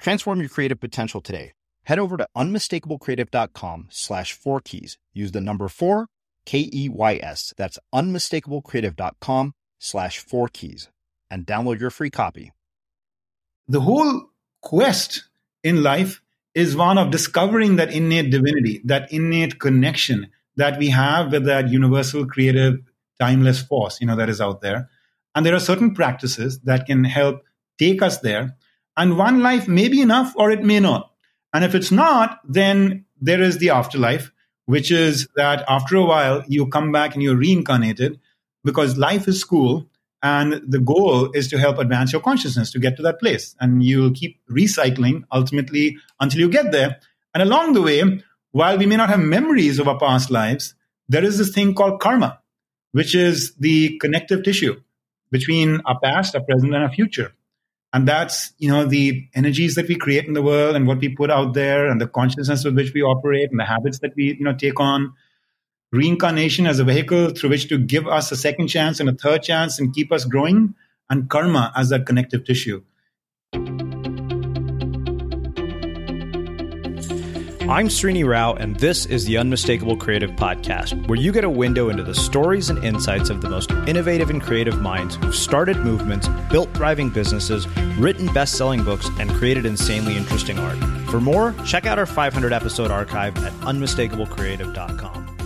Transform your creative potential today. Head over to unmistakablecreative.com slash four keys. Use the number four, K E Y S. That's unmistakablecreative.com slash four keys and download your free copy. The whole quest in life is one of discovering that innate divinity, that innate connection that we have with that universal creative timeless force, you know, that is out there. And there are certain practices that can help take us there and one life may be enough or it may not. And if it's not, then there is the afterlife, which is that after a while you come back and you're reincarnated because life is school and the goal is to help advance your consciousness to get to that place. And you'll keep recycling ultimately until you get there. And along the way, while we may not have memories of our past lives, there is this thing called karma, which is the connective tissue between our past, our present, and our future and that's you know the energies that we create in the world and what we put out there and the consciousness with which we operate and the habits that we you know take on. Reincarnation as a vehicle through which to give us a second chance and a third chance and keep us growing and karma as that connective tissue I'm Srini Rao, and this is the Unmistakable Creative Podcast, where you get a window into the stories and insights of the most innovative and creative minds who've started movements, built thriving businesses, written best selling books, and created insanely interesting art. For more, check out our 500 episode archive at unmistakablecreative.com.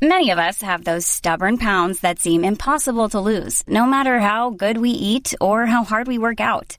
Many of us have those stubborn pounds that seem impossible to lose, no matter how good we eat or how hard we work out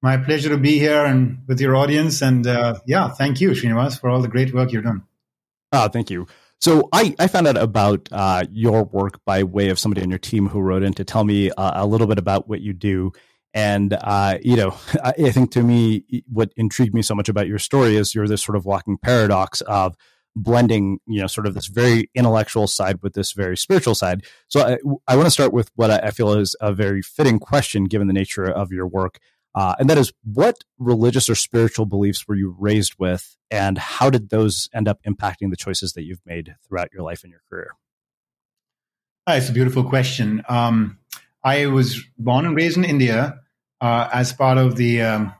My pleasure to be here and with your audience. And uh, yeah, thank you, Srinivas, for all the great work you've done. Oh, thank you. So I, I found out about uh, your work by way of somebody on your team who wrote in to tell me uh, a little bit about what you do. And, uh, you know, I think to me, what intrigued me so much about your story is you're this sort of walking paradox of blending, you know, sort of this very intellectual side with this very spiritual side. So I, I want to start with what I feel is a very fitting question given the nature of your work. Uh, and that is what religious or spiritual beliefs were you raised with, and how did those end up impacting the choices that you've made throughout your life and your career? It's a beautiful question. Um, I was born and raised in India uh, as part of the, um,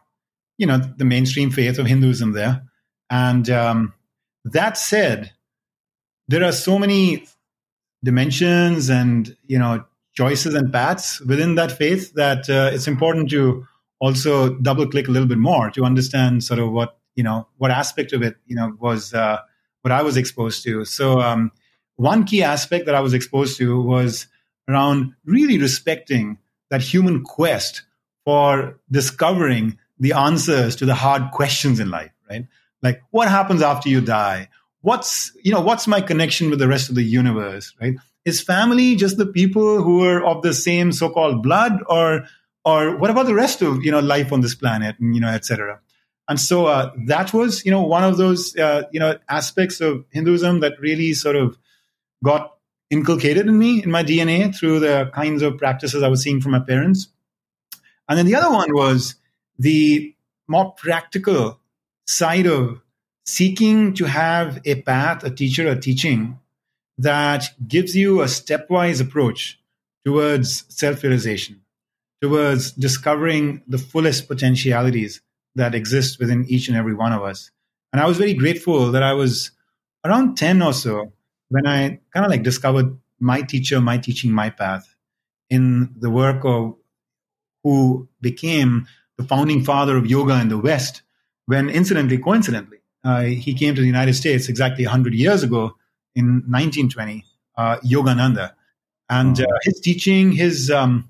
you know, the mainstream faith of Hinduism there. And um, that said, there are so many dimensions and you know choices and paths within that faith that uh, it's important to also double click a little bit more to understand sort of what you know what aspect of it you know was uh, what I was exposed to. So um, one key aspect that I was exposed to was around really respecting that human quest for discovering the answers to the hard questions in life, right? Like what happens after you die? What's, you know, what's my connection with the rest of the universe, right? Is family just the people who are of the same so-called blood or or what about the rest of you know life on this planet and you know etc and so uh, that was you know one of those uh, you know aspects of hinduism that really sort of got inculcated in me in my dna through the kinds of practices i was seeing from my parents. And then the other one was the more practical side of seeking to have a path a teacher a teaching that gives you a stepwise approach towards self-realization towards discovering the fullest potentialities that exist within each and every one of us. And I was very grateful that I was around 10 or so when I kind of like discovered my teacher, my teaching, my path in the work of who became the founding father of yoga in the West, when incidentally, coincidentally, uh, he came to the United States exactly 100 years ago in 1920, uh, Yogananda. And uh, his teaching, his um,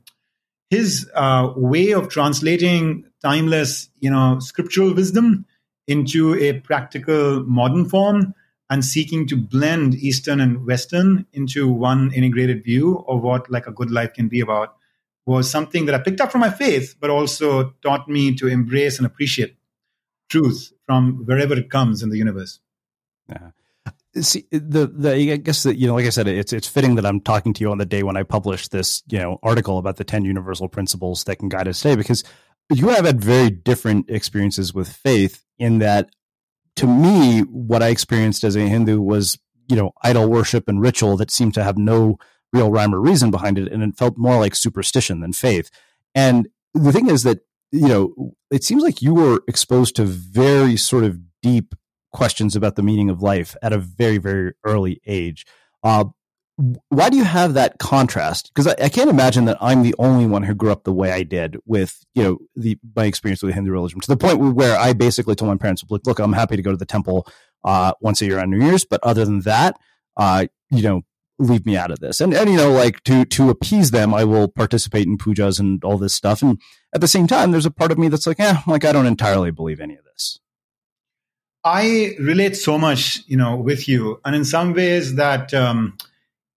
his uh, way of translating timeless, you know, scriptural wisdom into a practical modern form and seeking to blend Eastern and Western into one integrated view of what like a good life can be about was something that I picked up from my faith, but also taught me to embrace and appreciate truth from wherever it comes in the universe. Yeah see the the I guess that you know, like I said, it's it's fitting that I'm talking to you on the day when I published this you know article about the ten universal principles that can guide us today because you have had very different experiences with faith in that to me what I experienced as a Hindu was you know idol worship and ritual that seemed to have no real rhyme or reason behind it and it felt more like superstition than faith. And the thing is that you know it seems like you were exposed to very sort of deep questions about the meaning of life at a very, very early age. Uh, why do you have that contrast? Because I, I, can't imagine that I'm the only one who grew up the way I did with you know the my experience with Hindu religion to the point where I basically told my parents, "Look, look, I'm happy to go to the temple uh, once a year on New Year's, but other than that, uh, you know, leave me out of this." And and you know, like to to appease them, I will participate in pujas and all this stuff. And at the same time, there's a part of me that's like, "Yeah, like I don't entirely believe any of this." I relate so much, you know, with you, and in some ways that um,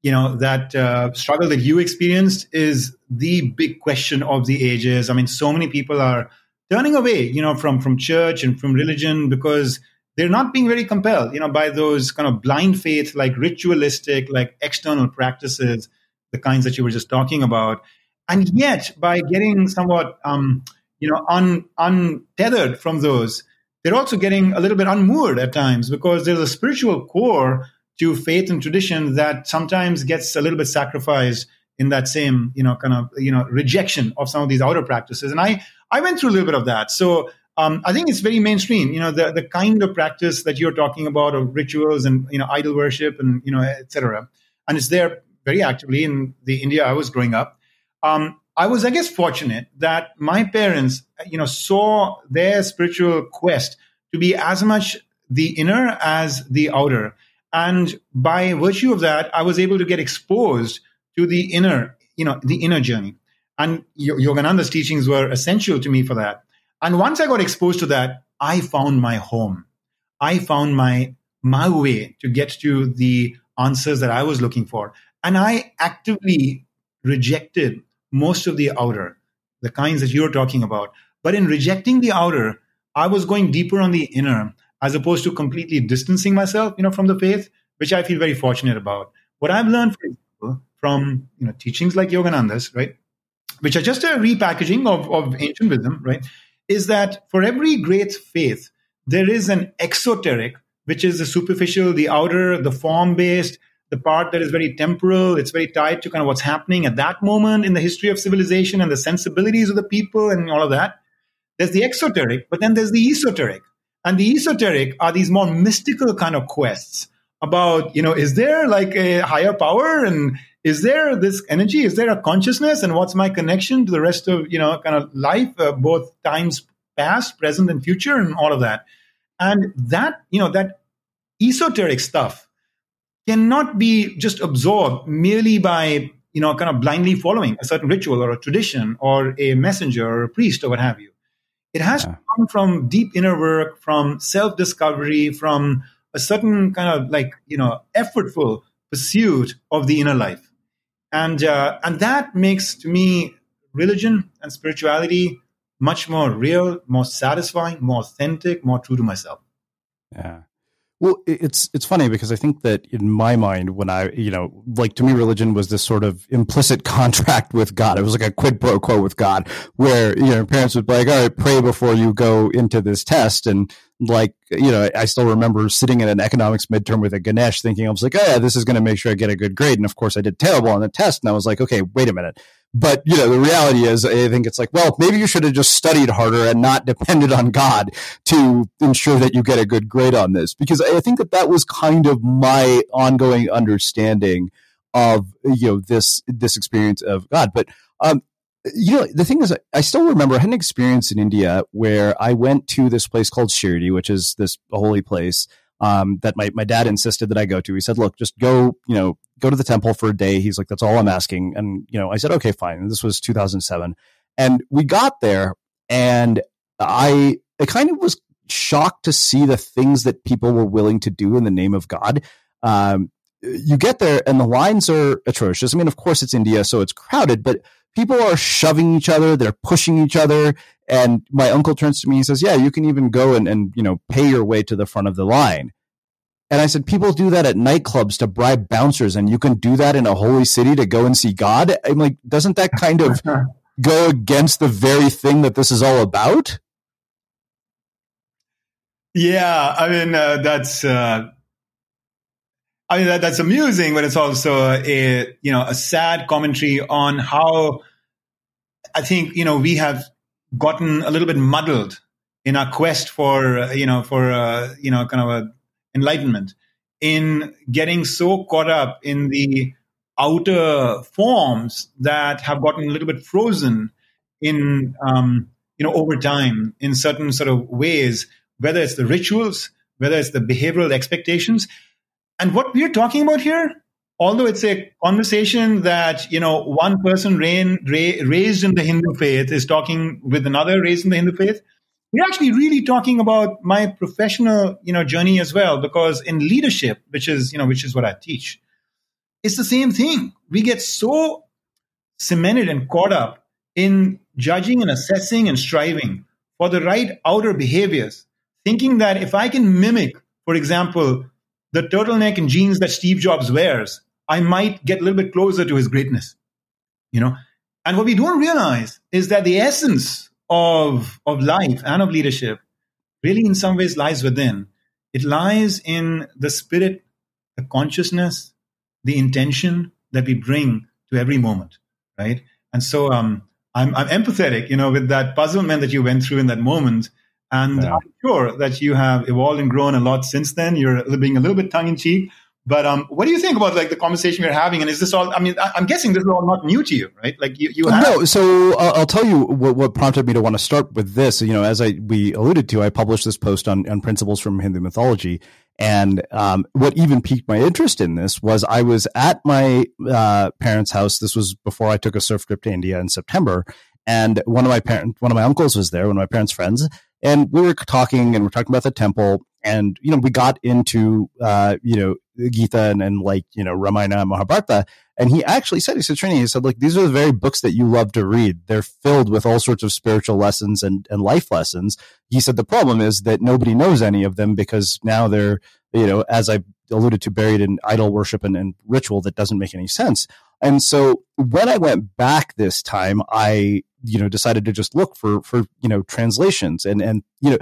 you know that uh, struggle that you experienced is the big question of the ages. I mean, so many people are turning away, you know, from from church and from religion because they're not being very compelled, you know, by those kind of blind faith, like ritualistic, like external practices, the kinds that you were just talking about. And yet, by getting somewhat, um, you know, un, untethered from those, they're also getting a little bit unmoored at times because there's a spiritual core to faith and tradition that sometimes gets a little bit sacrificed in that same, you know, kind of, you know, rejection of some of these outer practices. And I, I went through a little bit of that. So um, I think it's very mainstream. You know, the the kind of practice that you're talking about of rituals and you know idol worship and you know etc. And it's there very actively in the India I was growing up. Um, I was, I guess, fortunate that my parents, you know, saw their spiritual quest to be as much the inner as the outer. And by virtue of that, I was able to get exposed to the inner, you know, the inner journey. And Yogananda's teachings were essential to me for that. And once I got exposed to that, I found my home. I found my my way to get to the answers that I was looking for. And I actively rejected most of the outer, the kinds that you're talking about. But in rejecting the outer, I was going deeper on the inner as opposed to completely distancing myself, you know, from the faith, which I feel very fortunate about. What I've learned, for example, from you know teachings like Yogananda's, right, which are just a repackaging of, of ancient wisdom, right, is that for every great faith, there is an exoteric, which is the superficial, the outer, the form based, the part that is very temporal. It's very tied to kind of what's happening at that moment in the history of civilization and the sensibilities of the people and all of that. There's the exoteric, but then there's the esoteric. And the esoteric are these more mystical kind of quests about, you know, is there like a higher power and is there this energy? Is there a consciousness? And what's my connection to the rest of, you know, kind of life, uh, both times past, present, and future, and all of that? And that, you know, that esoteric stuff cannot be just absorbed merely by, you know, kind of blindly following a certain ritual or a tradition or a messenger or a priest or what have you. It has yeah. to come from deep inner work, from self discovery, from a certain kind of like, you know, effortful pursuit of the inner life and uh, and that makes to me religion and spirituality much more real, more satisfying, more authentic, more true to myself. Yeah. Well, it's it's funny because I think that in my mind, when I you know, like to me, religion was this sort of implicit contract with God. It was like a quid pro quo with God, where you know parents would be like, "All right, pray before you go into this test," and like you know, I still remember sitting in an economics midterm with a Ganesh, thinking I was like, "Oh yeah, this is going to make sure I get a good grade," and of course, I did terrible on the test, and I was like, "Okay, wait a minute." But you know, the reality is, I think it's like, well, maybe you should have just studied harder and not depended on God to ensure that you get a good grade on this. Because I think that that was kind of my ongoing understanding of you know this this experience of God. But um, you know, the thing is, I still remember I had an experience in India where I went to this place called Shirdi, which is this holy place um, that my, my dad insisted that I go to. He said, look, just go, you know, go to the temple for a day. He's like, that's all I'm asking. And, you know, I said, okay, fine. And this was 2007. And we got there and I, I kind of was shocked to see the things that people were willing to do in the name of God. Um, you get there and the lines are atrocious. I mean, of course it's India, so it's crowded, but people are shoving each other, they're pushing each other. And my uncle turns to me and says, Yeah, you can even go and, and you know, pay your way to the front of the line. And I said, people do that at nightclubs to bribe bouncers, and you can do that in a holy city to go and see God. I'm like, doesn't that kind of go against the very thing that this is all about? Yeah, I mean uh, that's uh, I mean that, that's amusing, but it's also a you know a sad commentary on how I think you know we have gotten a little bit muddled in our quest for you know for uh, you know kind of enlightenment in getting so caught up in the outer forms that have gotten a little bit frozen in um, you know over time in certain sort of ways whether it's the rituals whether it's the behavioral expectations and what we're talking about here although it's a conversation that you know one person rain, ra- raised in the Hindu faith is talking with another raised in the Hindu faith, we're actually really talking about my professional you know journey as well because in leadership, which is you know which is what I teach, it's the same thing. We get so cemented and caught up in judging and assessing and striving for the right outer behaviors, thinking that if I can mimic, for example, the turtleneck and jeans that Steve Jobs wears, I might get a little bit closer to his greatness. You know, and what we don't realize is that the essence of of life and of leadership really in some ways lies within. It lies in the spirit, the consciousness, the intention that we bring to every moment, right? And so um, I'm, I'm empathetic, you know, with that puzzlement that you went through in that moment. And yeah. I'm sure that you have evolved and grown a lot since then. You're being a little bit tongue in cheek, but um, what do you think about like the conversation we're having? And is this all? I mean, I, am guessing this is all not new to you, right? Like you, you have- no. So uh, I'll tell you what, what, prompted me to want to start with this. You know, as I we alluded to, I published this post on on principles from Hindu mythology, and um, what even piqued my interest in this was I was at my uh, parents' house. This was before I took a surf trip to India in September, and one of my parents, one of my uncles was there, one of my parents' friends, and we were talking and we're talking about the temple and you know we got into uh, you know Gita and, and like you know Ramayana Mahabharata, and he actually said he said Srini he said like these are the very books that you love to read. They're filled with all sorts of spiritual lessons and and life lessons. He said the problem is that nobody knows any of them because now they're you know as I alluded to buried in idol worship and, and ritual that doesn't make any sense. And so when I went back this time, I you know decided to just look for for you know translations and and you know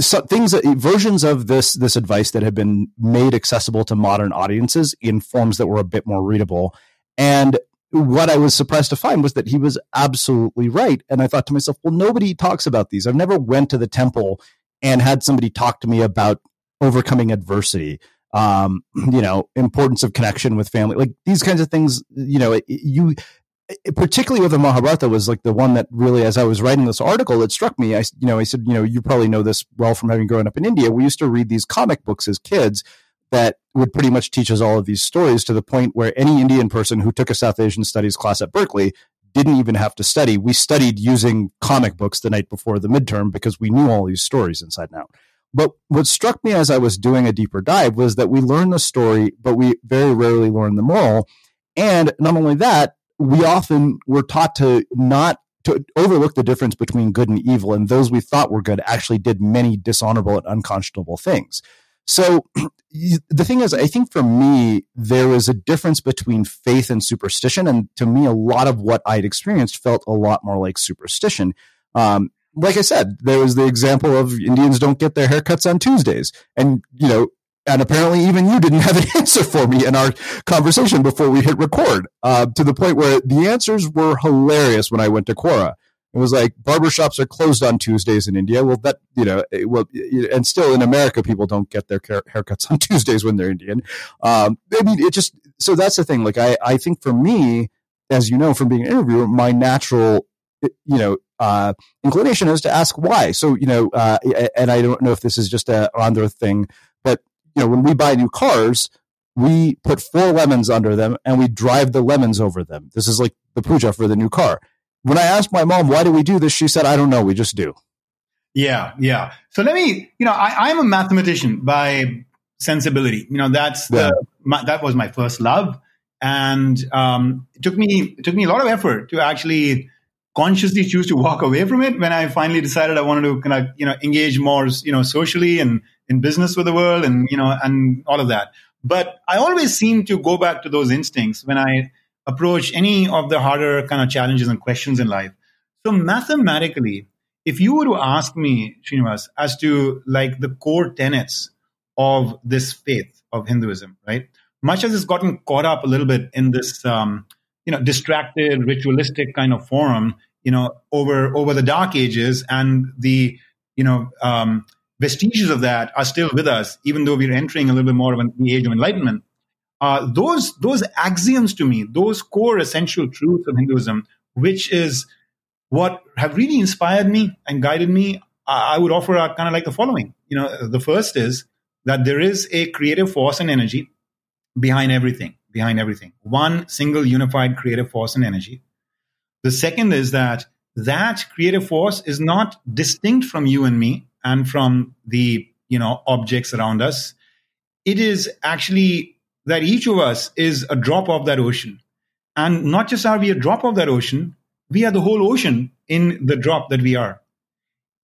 so things that versions of this this advice that have been made accessible to modern audiences in forms that were a bit more readable. And what i was surprised to find was that he was absolutely right. And i thought to myself well nobody talks about these. I've never went to the temple and had somebody talk to me about overcoming adversity um, you know importance of connection with family like these kinds of things you know you particularly with the Mahabharata was like the one that really, as I was writing this article, it struck me. I, you know, I said, you know, you probably know this well from having grown up in India. We used to read these comic books as kids that would pretty much teach us all of these stories to the point where any Indian person who took a South Asian studies class at Berkeley didn't even have to study. We studied using comic books the night before the midterm because we knew all these stories inside and out. But what struck me as I was doing a deeper dive was that we learn the story, but we very rarely learn the moral. And not only that, we often were taught to not to overlook the difference between good and evil, and those we thought were good actually did many dishonorable and unconscionable things. So the thing is, I think for me, there was a difference between faith and superstition. And to me, a lot of what I'd experienced felt a lot more like superstition. Um, like I said, there was the example of Indians don't get their haircuts on Tuesdays. And, you know, and apparently even you didn't have an answer for me in our conversation before we hit record uh, to the point where the answers were hilarious when i went to quora. It was like barbershops are closed on tuesdays in india. Well that you know well and still in america people don't get their haircuts on tuesdays when they're indian. Um, i mean it just so that's the thing. Like i, I think for me as you know from being an interviewer my natural you know uh, inclination is to ask why. So you know, uh, and I don't know if this is just a Andhra thing, but you know, when we buy new cars, we put four lemons under them and we drive the lemons over them. This is like the puja for the new car. When I asked my mom, why do we do this? She said, I don't know. We just do. Yeah. Yeah. So let me, you know, I, am a mathematician by sensibility. You know, that's the, my, that was my first love. And um, it took me, it took me a lot of effort to actually consciously choose to walk away from it when I finally decided I wanted to kind of, you know, engage more, you know, socially and in business with the world and, you know, and all of that. But I always seem to go back to those instincts when I approach any of the harder kind of challenges and questions in life. So mathematically, if you were to ask me, Srinivas, as to like the core tenets of this faith of Hinduism, right? Much as it's gotten caught up a little bit in this, um, you know, distracted, ritualistic kind of forum, you know, over over the dark ages and the, you know, um, vestiges of that are still with us, even though we're entering a little bit more of an, the age of enlightenment. Uh, those those axioms to me, those core essential truths of Hinduism, which is what have really inspired me and guided me, I would offer are kind of like the following. You know, the first is that there is a creative force and energy behind everything, behind everything. One single unified creative force and energy. The second is that that creative force is not distinct from you and me and from the you know objects around us it is actually that each of us is a drop of that ocean and not just are we a drop of that ocean we are the whole ocean in the drop that we are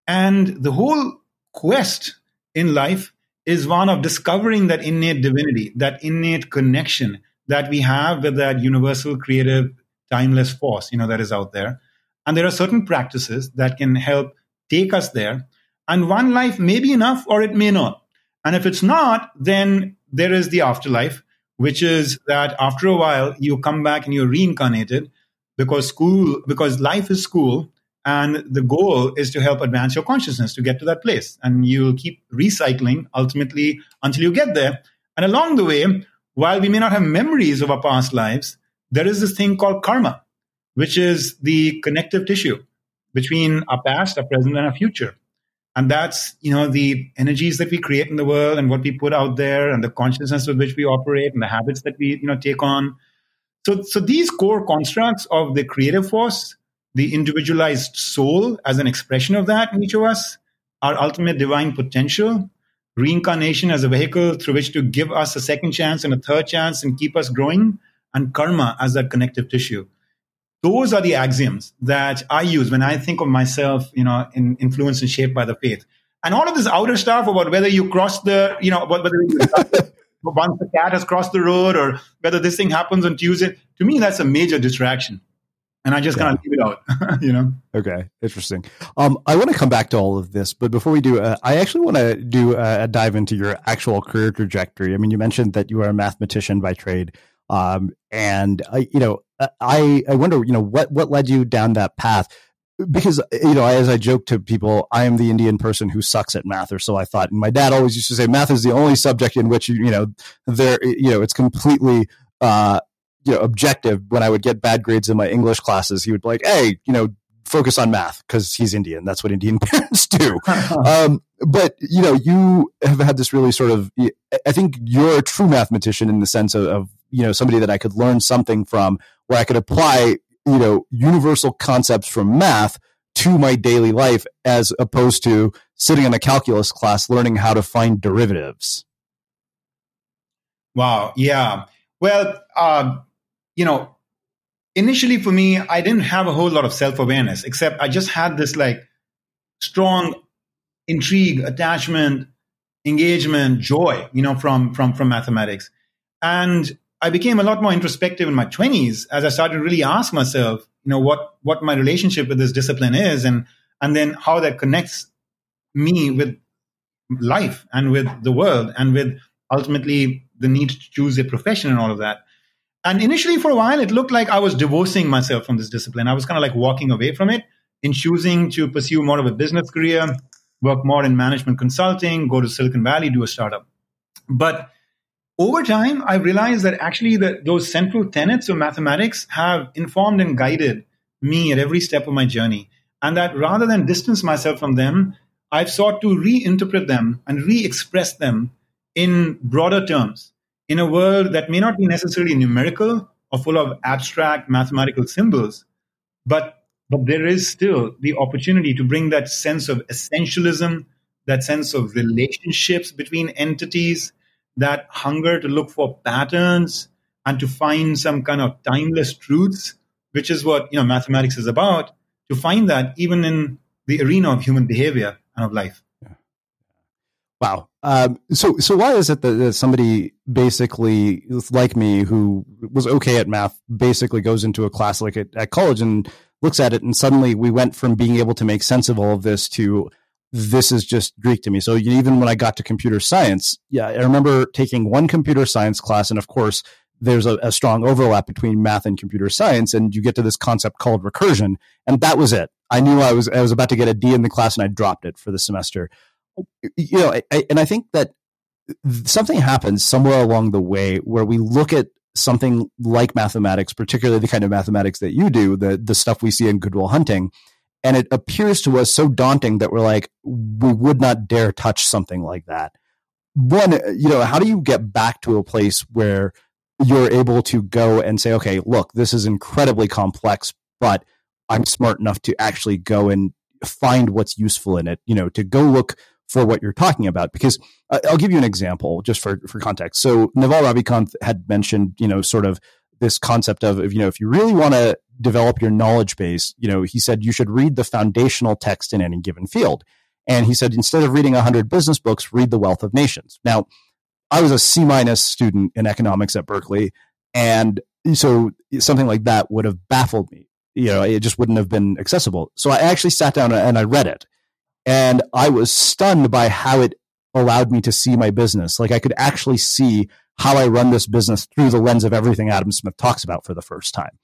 and the whole quest in life is one of discovering that innate divinity, that innate connection that we have with that universal creative timeless force, you know, that is out there. And there are certain practices that can help take us there. And one life may be enough or it may not. And if it's not, then there is the afterlife, which is that after a while you come back and you're reincarnated because school, because life is school. And the goal is to help advance your consciousness to get to that place. And you'll keep recycling ultimately until you get there. And along the way, while we may not have memories of our past lives, there is this thing called karma, which is the connective tissue between our past, our present, and our future. And that's, you know, the energies that we create in the world and what we put out there and the consciousness with which we operate and the habits that we, you know, take on. So, so these core constructs of the creative force, the individualized soul as an expression of that in each of us, our ultimate divine potential, reincarnation as a vehicle through which to give us a second chance and a third chance and keep us growing, and karma as that connective tissue. Those are the axioms that I use when I think of myself, you know, in, influenced and shaped by the faith. And all of this outer stuff about whether you cross the, you know, whether you, once the cat has crossed the road or whether this thing happens on Tuesday, to me, that's a major distraction. And I just yeah. kind of leave it out, you know? Okay, interesting. Um, I want to come back to all of this, but before we do, uh, I actually want to do a dive into your actual career trajectory. I mean, you mentioned that you are a mathematician by trade. Um, and I, you know, I, I wonder, you know, what, what led you down that path? Because, you know, as I joke to people, I am the Indian person who sucks at math, or so I thought. And my dad always used to say, math is the only subject in which, you know, there, you know, it's completely, uh, you know, objective. When I would get bad grades in my English classes, he would be like, hey, you know, focus on math because he's Indian. That's what Indian parents do. um, but you know, you have had this really sort of. I think you're a true mathematician in the sense of, of you know somebody that I could learn something from, where I could apply you know universal concepts from math to my daily life, as opposed to sitting in a calculus class learning how to find derivatives. Wow. Yeah. Well, uh, you know, initially for me, I didn't have a whole lot of self awareness, except I just had this like strong intrigue, attachment, engagement, joy, you know, from from from mathematics. And I became a lot more introspective in my 20s as I started to really ask myself, you know, what what my relationship with this discipline is and and then how that connects me with life and with the world and with ultimately the need to choose a profession and all of that. And initially, for a while, it looked like I was divorcing myself from this discipline. I was kind of like walking away from it in choosing to pursue more of a business career, work more in management consulting, go to Silicon Valley, do a startup. But over time, I realized that actually the, those central tenets of mathematics have informed and guided me at every step of my journey. And that rather than distance myself from them, I've sought to reinterpret them and re express them in broader terms in a world that may not be necessarily numerical or full of abstract mathematical symbols, but, but there is still the opportunity to bring that sense of essentialism, that sense of relationships between entities, that hunger to look for patterns and to find some kind of timeless truths, which is what you know mathematics is about, to find that even in the arena of human behavior and of life. Wow. Um, so, so why is it that, somebody basically like me who was okay at math basically goes into a class like at, at college and looks at it and suddenly we went from being able to make sense of all of this to this is just Greek to me. So even when I got to computer science, yeah, I remember taking one computer science class and of course there's a, a strong overlap between math and computer science and you get to this concept called recursion and that was it. I knew I was I was about to get a D in the class and I dropped it for the semester you know, I, and I think that something happens somewhere along the way where we look at something like mathematics, particularly the kind of mathematics that you do, the the stuff we see in Good Will Hunting, and it appears to us so daunting that we're like, we would not dare touch something like that. One, you know, how do you get back to a place where you're able to go and say, okay, look, this is incredibly complex, but I'm smart enough to actually go and find what's useful in it, you know, to go look for what you're talking about. Because uh, I'll give you an example just for, for context. So Naval Ravikant had mentioned, you know, sort of this concept of, you know, if you really want to develop your knowledge base, you know, he said you should read the foundational text in any given field. And he said, instead of reading 100 business books, read The Wealth of Nations. Now, I was a C minus student in economics at Berkeley. And so something like that would have baffled me. You know, it just wouldn't have been accessible. So I actually sat down and I read it. And I was stunned by how it allowed me to see my business. Like I could actually see how I run this business through the lens of everything Adam Smith talks about for the first time.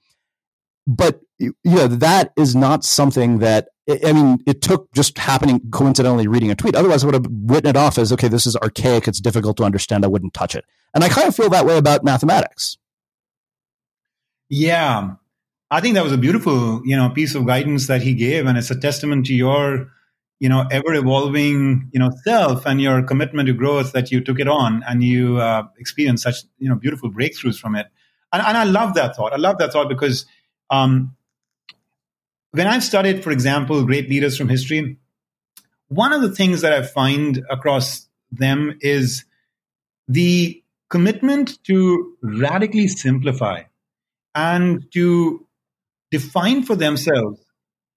But you know, that is not something that I mean, it took just happening coincidentally reading a tweet. Otherwise, I would have written it off as okay, this is archaic, it's difficult to understand, I wouldn't touch it. And I kind of feel that way about mathematics. Yeah. I think that was a beautiful, you know, piece of guidance that he gave, and it's a testament to your, you know, ever evolving, you know, self and your commitment to growth that you took it on and you uh, experienced such, you know, beautiful breakthroughs from it. And, and I love that thought. I love that thought because um, when I've studied, for example, great leaders from history, one of the things that I find across them is the commitment to radically simplify and to define for themselves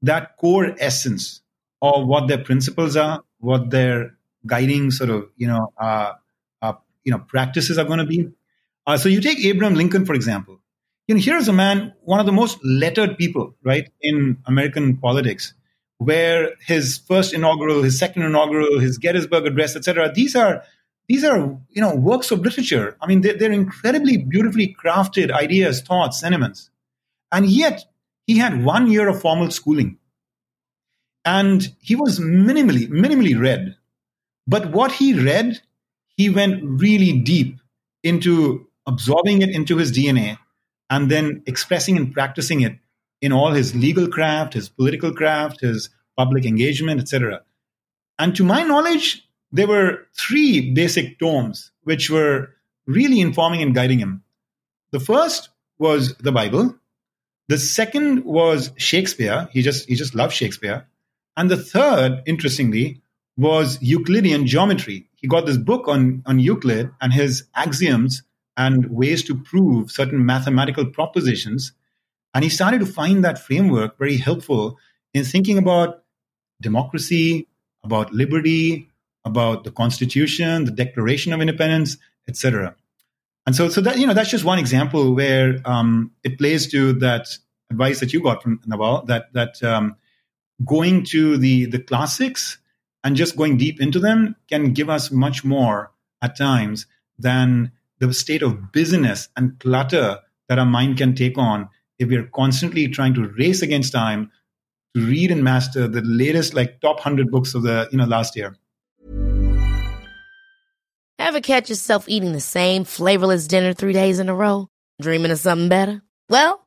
that core essence of what their principles are, what their guiding sort of you know uh, uh, you know practices are going to be. Uh, so you take Abraham Lincoln for example you know, here's a man, one of the most lettered people, right, in American politics, where his first inaugural, his second inaugural, his Gettysburg Address, etc. These are these are you know works of literature. I mean, they're, they're incredibly beautifully crafted ideas, thoughts, sentiments, and yet he had one year of formal schooling, and he was minimally minimally read. But what he read, he went really deep into absorbing it into his DNA and then expressing and practicing it in all his legal craft, his political craft, his public engagement, etc. And to my knowledge, there were three basic tomes which were really informing and guiding him. The first was the Bible. The second was Shakespeare. He just he just loved Shakespeare. And the third, interestingly, was Euclidean geometry. He got this book on, on Euclid and his axioms and ways to prove certain mathematical propositions. And he started to find that framework very helpful in thinking about democracy, about liberty, about the Constitution, the Declaration of Independence, etc. And so, so that you know, that's just one example where um, it plays to that advice that you got from Naval that that um, going to the the classics and just going deep into them can give us much more at times than the state of busyness and clutter that our mind can take on if we're constantly trying to race against time to read and master the latest like top 100 books of the you know last year. Ever catch yourself eating the same flavorless dinner three days in a row? Dreaming of something better? Well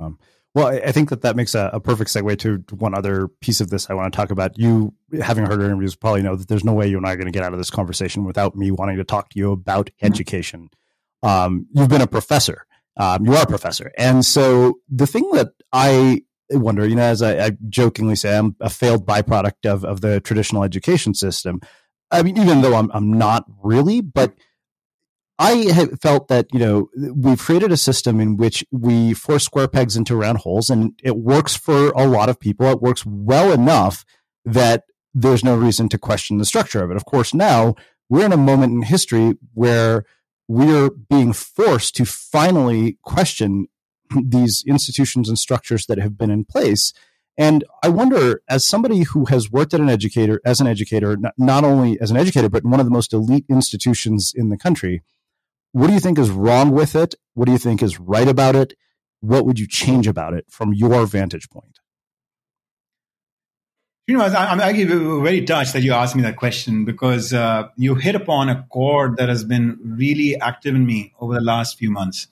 Um, well, I think that that makes a, a, perfect segue to one other piece of this I want to talk about. You, having heard our interviews, probably know that there's no way you and I are going to get out of this conversation without me wanting to talk to you about mm-hmm. education. Um, you've been a professor. Um, you are a professor. And so the thing that I wonder, you know, as I, I jokingly say, I'm a failed byproduct of, of the traditional education system. I mean, even though I'm, I'm not really, but I have felt that, you know, we've created a system in which we force square pegs into round holes and it works for a lot of people. It works well enough that there's no reason to question the structure of it. Of course, now we're in a moment in history where we're being forced to finally question these institutions and structures that have been in place. And I wonder, as somebody who has worked at an educator, as an educator, not only as an educator, but in one of the most elite institutions in the country, what do you think is wrong with it? What do you think is right about it? What would you change about it from your vantage point? You know, I'm actually very touched that you asked me that question because uh, you hit upon a chord that has been really active in me over the last few months.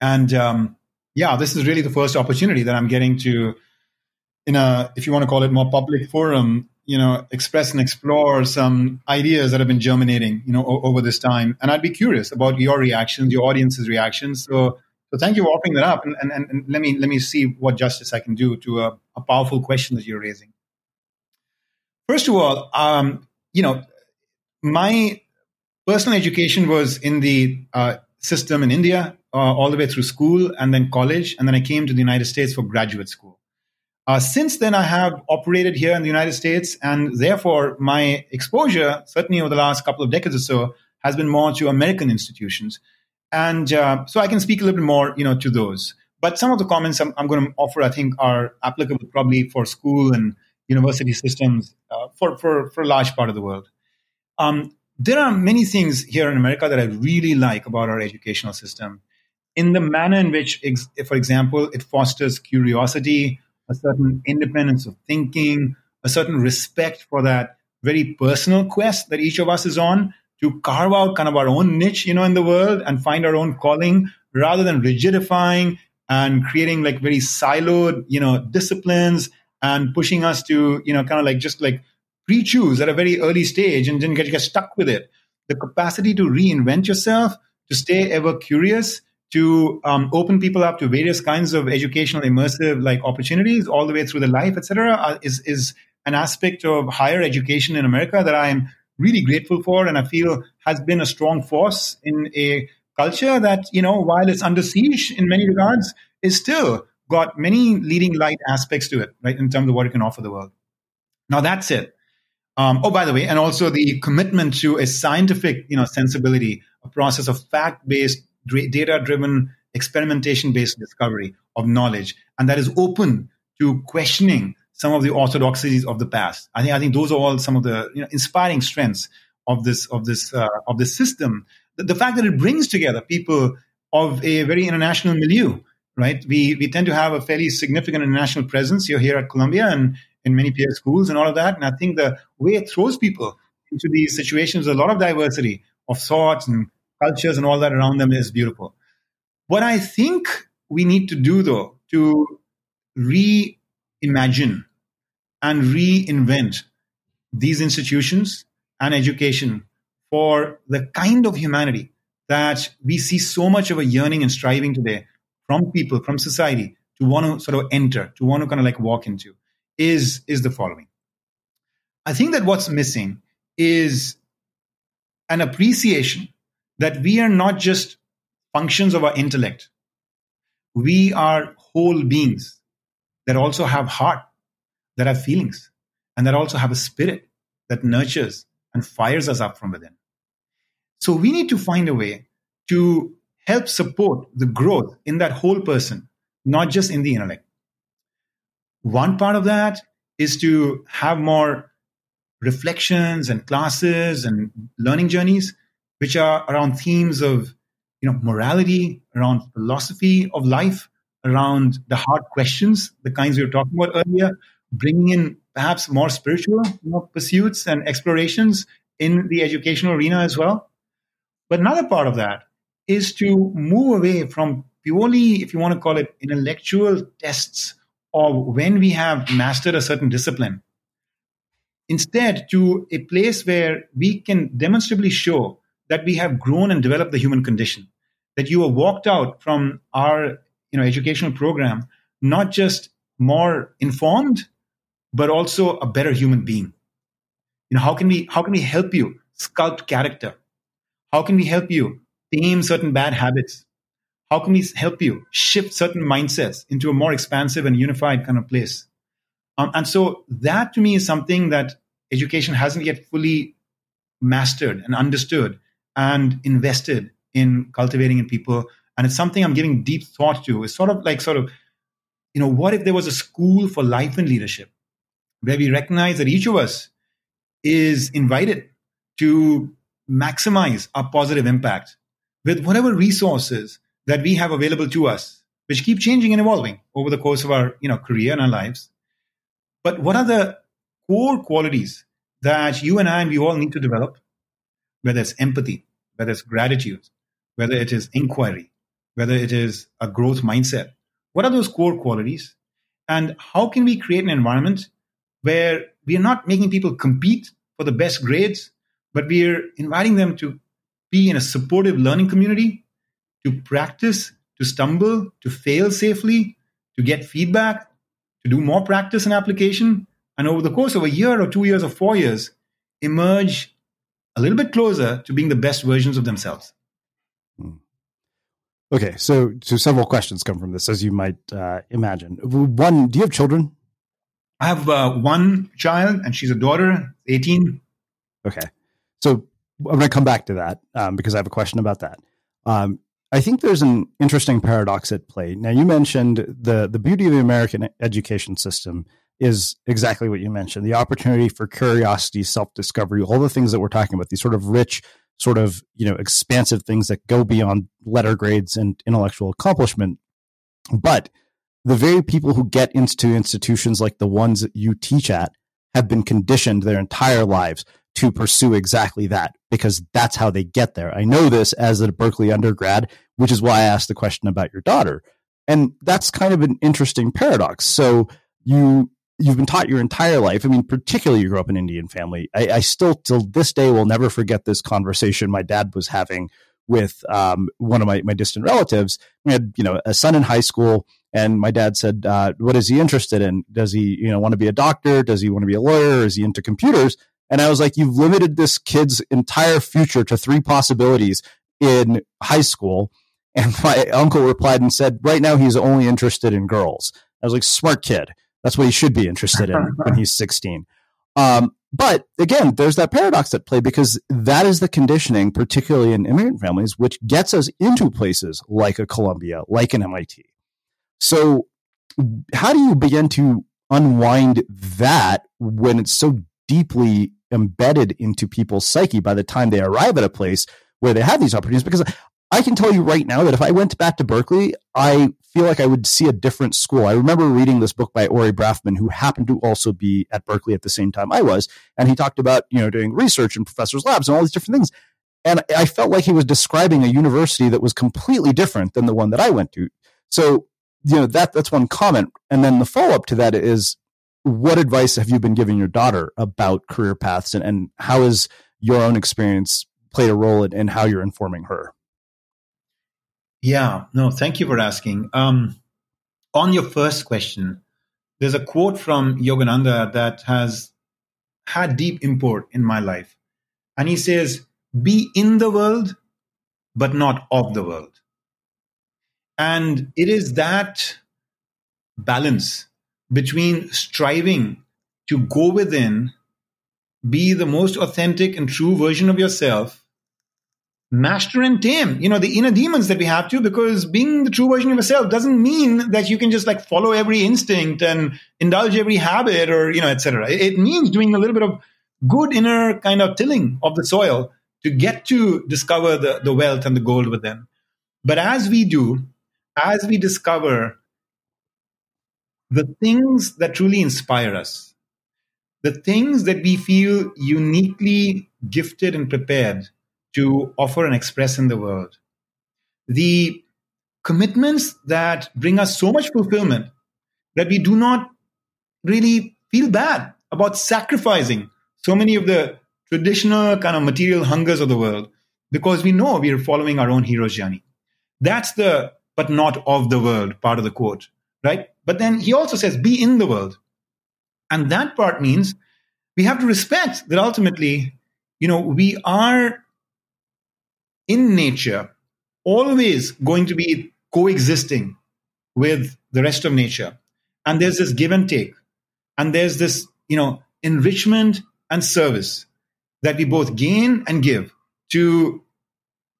And um, yeah, this is really the first opportunity that I'm getting to, in a, if you want to call it more public forum, you know, express and explore some ideas that have been germinating, you know, o- over this time. And I'd be curious about your reactions, your audience's reactions. So, so thank you for offering that up. And, and, and let me let me see what justice I can do to a, a powerful question that you're raising. First of all, um, you know, my personal education was in the uh, system in India, uh, all the way through school and then college, and then I came to the United States for graduate school. Uh, since then, I have operated here in the United States, and therefore my exposure, certainly over the last couple of decades or so, has been more to American institutions, and uh, so I can speak a little bit more, you know, to those. But some of the comments I'm, I'm going to offer, I think, are applicable probably for school and university systems uh, for, for for a large part of the world. Um, there are many things here in America that I really like about our educational system, in the manner in which, for example, it fosters curiosity a certain independence of thinking, a certain respect for that very personal quest that each of us is on to carve out kind of our own niche, you know, in the world and find our own calling rather than rigidifying and creating like very siloed, you know, disciplines and pushing us to, you know, kind of like just like pre-choose at a very early stage and then get, get stuck with it. The capacity to reinvent yourself, to stay ever curious, to um, open people up to various kinds of educational immersive like opportunities all the way through the life etc uh, is is an aspect of higher education in america that i am really grateful for and i feel has been a strong force in a culture that you know while it's under siege in many regards is still got many leading light aspects to it right in terms of what it can offer the world. Now that's it um, oh by the way and also the commitment to a scientific you know sensibility a process of fact-based data driven, experimentation based discovery of knowledge. And that is open to questioning some of the orthodoxies of the past. I think I think those are all some of the you know, inspiring strengths of this of this uh, of this system. The, the, fact that it brings together people of a very international milieu, right? We we tend to have a fairly significant international presence. You're here at Columbia and in many peer schools and all of that. And I think the way it throws people into these situations, a lot of diversity of thoughts and cultures and all that around them is beautiful. What I think we need to do though to reimagine and reinvent these institutions and education for the kind of humanity that we see so much of a yearning and striving today from people, from society to want to sort of enter, to want to kind of like walk into is, is the following. I think that what's missing is an appreciation that we are not just functions of our intellect. We are whole beings that also have heart, that have feelings, and that also have a spirit that nurtures and fires us up from within. So we need to find a way to help support the growth in that whole person, not just in the intellect. One part of that is to have more reflections and classes and learning journeys, which are around themes of you know morality, around philosophy of life, around the hard questions, the kinds we were talking about earlier, bringing in perhaps more spiritual you know, pursuits and explorations in the educational arena as well. But another part of that is to move away from purely, if you want to call it, intellectual tests of when we have mastered a certain discipline. Instead, to a place where we can demonstrably show that we have grown and developed the human condition, that you are walked out from our you know, educational program not just more informed, but also a better human being. You know, how can we how can we help you sculpt character? How can we help you tame certain bad habits? How can we help you shift certain mindsets into a more expansive and unified kind of place? Um, and so that to me is something that education hasn't yet fully mastered and understood and invested in cultivating in people. And it's something I'm giving deep thought to. It's sort of like sort of, you know, what if there was a school for life and leadership where we recognize that each of us is invited to maximize our positive impact with whatever resources that we have available to us, which keep changing and evolving over the course of our you know, career and our lives. But what are the core qualities that you and I and we all need to develop? Whether it's empathy, whether it's gratitude, whether it is inquiry, whether it is a growth mindset. What are those core qualities? And how can we create an environment where we are not making people compete for the best grades, but we are inviting them to be in a supportive learning community to practice, to stumble, to fail safely, to get feedback, to do more practice and application, and over the course of a year or two years or four years, emerge a little bit closer to being the best versions of themselves. Hmm. Okay, so so several questions come from this, as you might uh, imagine. One, do you have children? I have uh, one child, and she's a daughter, eighteen. Okay, so I'm going to come back to that um, because I have a question about that. Um, I think there's an interesting paradox at play. Now, you mentioned the the beauty of the American education system is exactly what you mentioned: the opportunity for curiosity, self discovery, all the things that we're talking about. These sort of rich, sort of you know, expansive things that go beyond letter grades and intellectual accomplishment. But the very people who get into institutions like the ones that you teach at have been conditioned their entire lives to pursue exactly that because that's how they get there. I know this as a Berkeley undergrad, which is why I asked the question about your daughter. And that's kind of an interesting paradox. So you you've been taught your entire life. I mean, particularly you grew up in an Indian family. I, I still till this day will never forget this conversation my dad was having with um, one of my, my distant relatives. We had, you know, a son in high school and my dad said, uh, what is he interested in? Does he, you know, want to be a doctor? Does he want to be a lawyer? Is he into computers? And I was like, you've limited this kid's entire future to three possibilities in high school. And my uncle replied and said, right now he's only interested in girls. I was like, smart kid. That's what he should be interested in when he's 16. Um, but again, there's that paradox at play because that is the conditioning, particularly in immigrant families, which gets us into places like a Columbia, like an MIT. So, how do you begin to unwind that when it's so deeply embedded into people's psyche by the time they arrive at a place where they have these opportunities? Because I can tell you right now that if I went back to Berkeley, I feel like I would see a different school. I remember reading this book by Ori Brafman, who happened to also be at Berkeley at the same time I was, and he talked about you know doing research in professors' labs and all these different things. And I felt like he was describing a university that was completely different than the one that I went to. So you know that that's one comment, and then the follow up to that is, what advice have you been giving your daughter about career paths, and, and how has your own experience played a role in, in how you're informing her? Yeah, no, thank you for asking. Um, on your first question, there's a quote from Yogananda that has had deep import in my life. And he says, Be in the world, but not of the world. And it is that balance between striving to go within, be the most authentic and true version of yourself, master and tame, you know, the inner demons that we have to, because being the true version of yourself doesn't mean that you can just like follow every instinct and indulge every habit or, you know, etc. It means doing a little bit of good inner kind of tilling of the soil to get to discover the, the wealth and the gold within. But as we do, as we discover the things that truly inspire us, the things that we feel uniquely gifted and prepared to offer and express in the world. The commitments that bring us so much fulfillment that we do not really feel bad about sacrificing so many of the traditional kind of material hungers of the world because we know we are following our own hero's journey. That's the but not of the world part of the quote, right? But then he also says, be in the world. And that part means we have to respect that ultimately, you know, we are in nature always going to be coexisting with the rest of nature. And there's this give and take. And there's this, you know, enrichment and service that we both gain and give to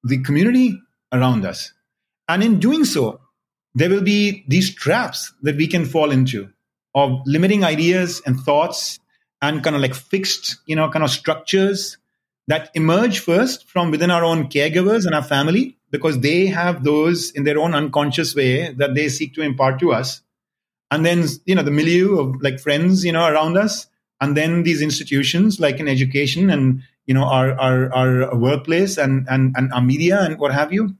the community around us. And in doing so, there will be these traps that we can fall into of limiting ideas and thoughts and kind of like fixed, you know, kind of structures that emerge first from within our own caregivers and our family because they have those in their own unconscious way that they seek to impart to us. And then you know the milieu of like friends you know around us and then these institutions like in education and you know our our, our workplace and, and and our media and what have you.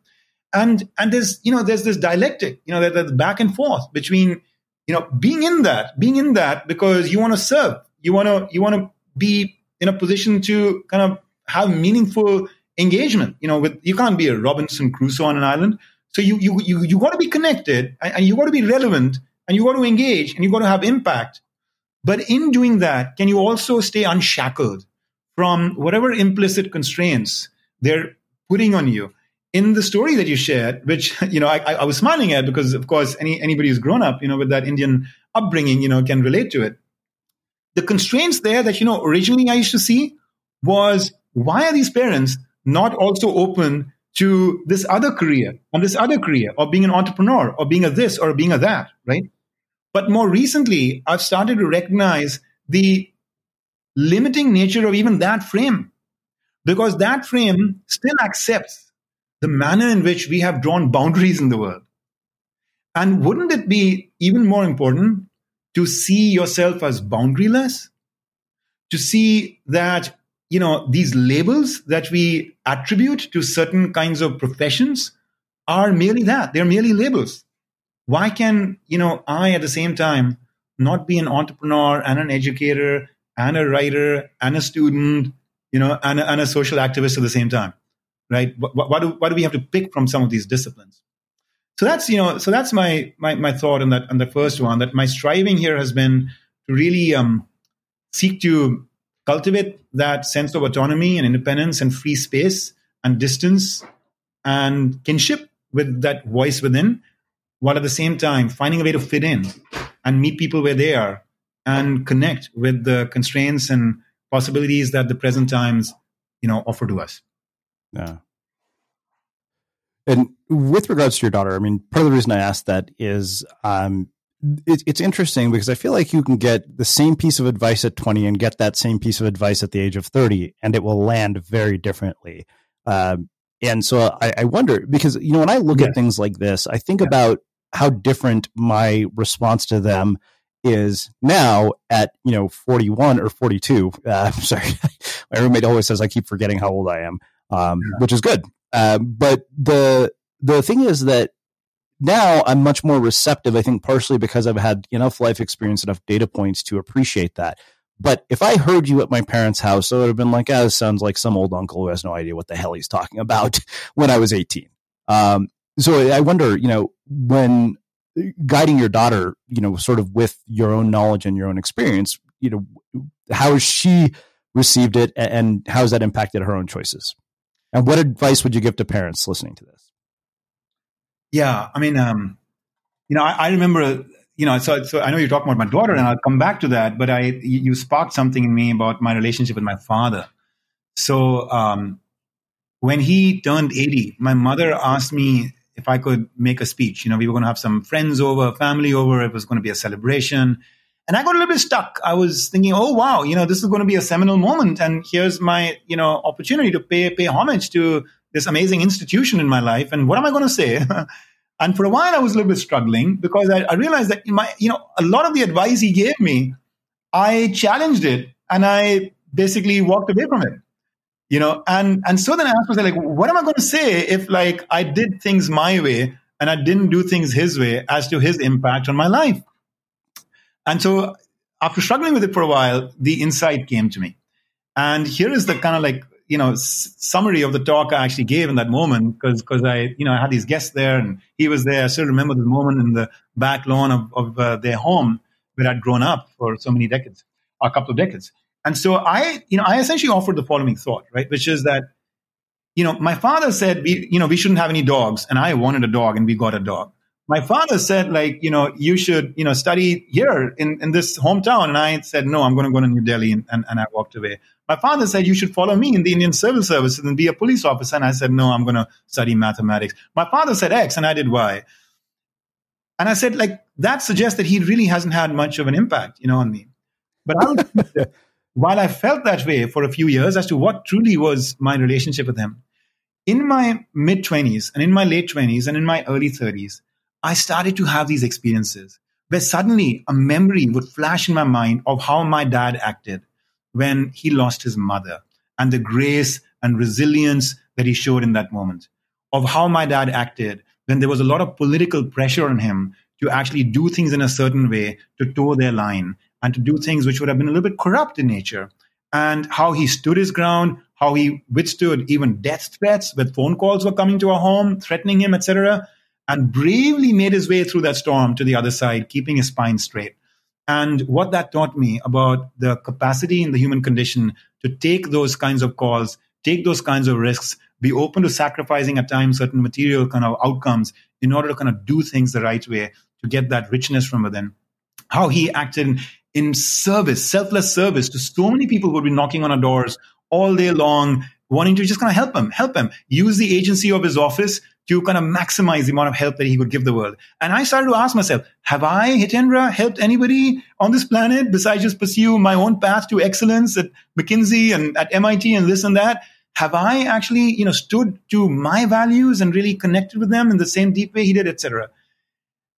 And and there's you know there's this dialectic you know there's back and forth between you know being in that being in that because you want to serve. You want to you want to be in a position to kind of have meaningful engagement. You know, with you can't be a Robinson Crusoe on an island. So you you you you got to be connected and, you got to be relevant and you got to engage and you got to have impact. But in doing that, can you also stay unshackled from whatever implicit constraints they're putting on you? In the story that you shared, which you know I, I was smiling at because of course any anybody who's grown up, you know, with that Indian upbringing, you know, can relate to it. The constraints there that you know originally I used to see was why are these parents not also open to this other career and this other career or being an entrepreneur or being a this or being a that, right? But more recently, I've started to recognize the limiting nature of even that frame because that frame still accepts the manner in which we have drawn boundaries in the world. And wouldn't it be even more important to see yourself as boundaryless? To see that you know, these labels that we attribute to certain kinds of professions are merely that. They're merely labels. Why can, you know, I at the same time not be an entrepreneur and an educator and a writer and a student, you know, and a, and a social activist at the same time, right? Why, do, why do we have to pick from some of these disciplines? So that's, you know, so that's my, my, my thought on that, on the first one, that my striving here has been to really um, seek to cultivate that sense of autonomy and independence and free space and distance and kinship with that voice within, while at the same time finding a way to fit in and meet people where they are and connect with the constraints and possibilities that the present times, you know, offer to us. Yeah. And with regards to your daughter, I mean, part of the reason I asked that is um, it, it's interesting because I feel like you can get the same piece of advice at 20 and get that same piece of advice at the age of 30, and it will land very differently. Um, and so I, I, wonder because, you know, when I look yeah. at things like this, I think yeah. about how different my response to them is now at, you know, 41 or 42. Uh, sorry. my roommate always says I keep forgetting how old I am, um, yeah. which is good. Um, but the, the thing is that now I'm much more receptive, I think partially because I've had enough life experience, enough data points to appreciate that. But if I heard you at my parents' house, I would have been like, ah, this sounds like some old uncle who has no idea what the hell he's talking about when I was 18. Um, so I wonder, you know, when guiding your daughter, you know, sort of with your own knowledge and your own experience, you know, how has she received it and how has that impacted her own choices? And what advice would you give to parents listening to this? Yeah, I mean, um, you know, I, I, remember, you know, so so I know you're talking about my daughter, and I'll come back to that. But I, you sparked something in me about my relationship with my father. So um, when he turned 80, my mother asked me if I could make a speech. You know, we were going to have some friends over, family over. It was going to be a celebration. And I got a little bit stuck. I was thinking, oh wow, you know, this is going to be a seminal moment, and here's my, you know, opportunity to pay pay homage to this amazing institution in my life. And what am I going to say? and for a while, I was a little bit struggling because I, I realized that my, you know, a lot of the advice he gave me, I challenged it and I basically walked away from it. You know, and and so then I asked myself, like, what am I going to say if like I did things my way and I didn't do things his way as to his impact on my life? And so after struggling with it for a while, the insight came to me. And here is the kind of like you know summary of the talk I actually gave in that moment because because I you know I had these guests there and he was there. I still remember the moment in the back lawn of, of uh, their home where I'd grown up for so many decades, a couple of decades. And so I you know I essentially offered the following thought, right, which is that you know my father said we you know we shouldn't have any dogs, and I wanted a dog, and we got a dog my father said like you know you should you know study here in, in this hometown and i said no i'm going to go to new delhi and, and, and i walked away my father said you should follow me in the indian civil service and be a police officer. And i said no i'm going to study mathematics. My father said x and i did y. And i said like that suggests that he really hasn't had much of an impact you know on me. But I while i felt that way for a few years as to what truly was my relationship with him in my mid 20s and in my late 20s and in my early 30s I started to have these experiences where suddenly a memory would flash in my mind of how my dad acted when he lost his mother and the grace and resilience that he showed in that moment, of how my dad acted when there was a lot of political pressure on him to actually do things in a certain way to toe their line and to do things which would have been a little bit corrupt in nature, and how he stood his ground, how he withstood even death threats when phone calls were coming to our home, threatening him, etc and bravely made his way through that storm to the other side, keeping his spine straight. And what that taught me about the capacity in the human condition to take those kinds of calls, take those kinds of risks, be open to sacrificing at times certain material kind of outcomes in order to kind of do things the right way to get that richness from within. How he acted in, service, selfless service to so many people who would be knocking on our doors all day long, wanting to just kind of help him, help him, use the agency of his office to kind of maximize the amount of help that he could give the world. And I started to ask myself, have I, Hitendra, helped anybody on this planet besides just pursue my own path to excellence at McKinsey and at MIT and this and that? Have I actually, you know, stood to my values and really connected with them in the same deep way he did, etc.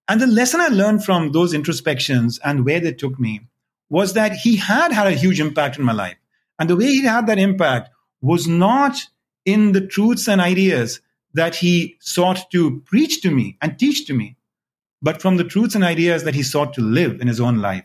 And the lesson I learned from those introspections and where they took me was that he had had a huge impact in my life. And the way he had that impact was not in the truths and ideas that he sought to preach to me and teach to me, but from the truths and ideas that he sought to live in his own life.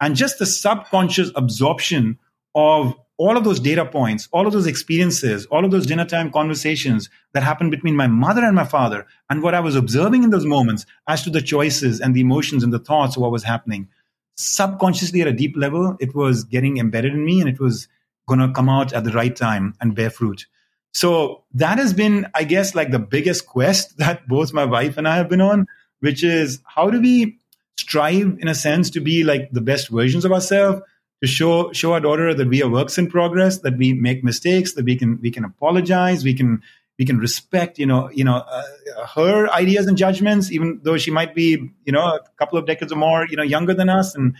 And just the subconscious absorption of all of those data points, all of those experiences, all of those dinner time conversations that happened between my mother and my father, and what I was observing in those moments as to the choices and the emotions and the thoughts of what was happening. Subconsciously, at a deep level, it was getting embedded in me and it was going to come out at the right time and bear fruit. So that has been, I guess, like the biggest quest that both my wife and I have been on, which is how do we strive in a sense to be like the best versions of ourselves to show show our daughter that we are works in progress that we make mistakes that we can we can apologize we can we can respect, you know, you know, uh, her ideas and judgments, even though she might be, you know, a couple of decades or more, you know, younger than us, and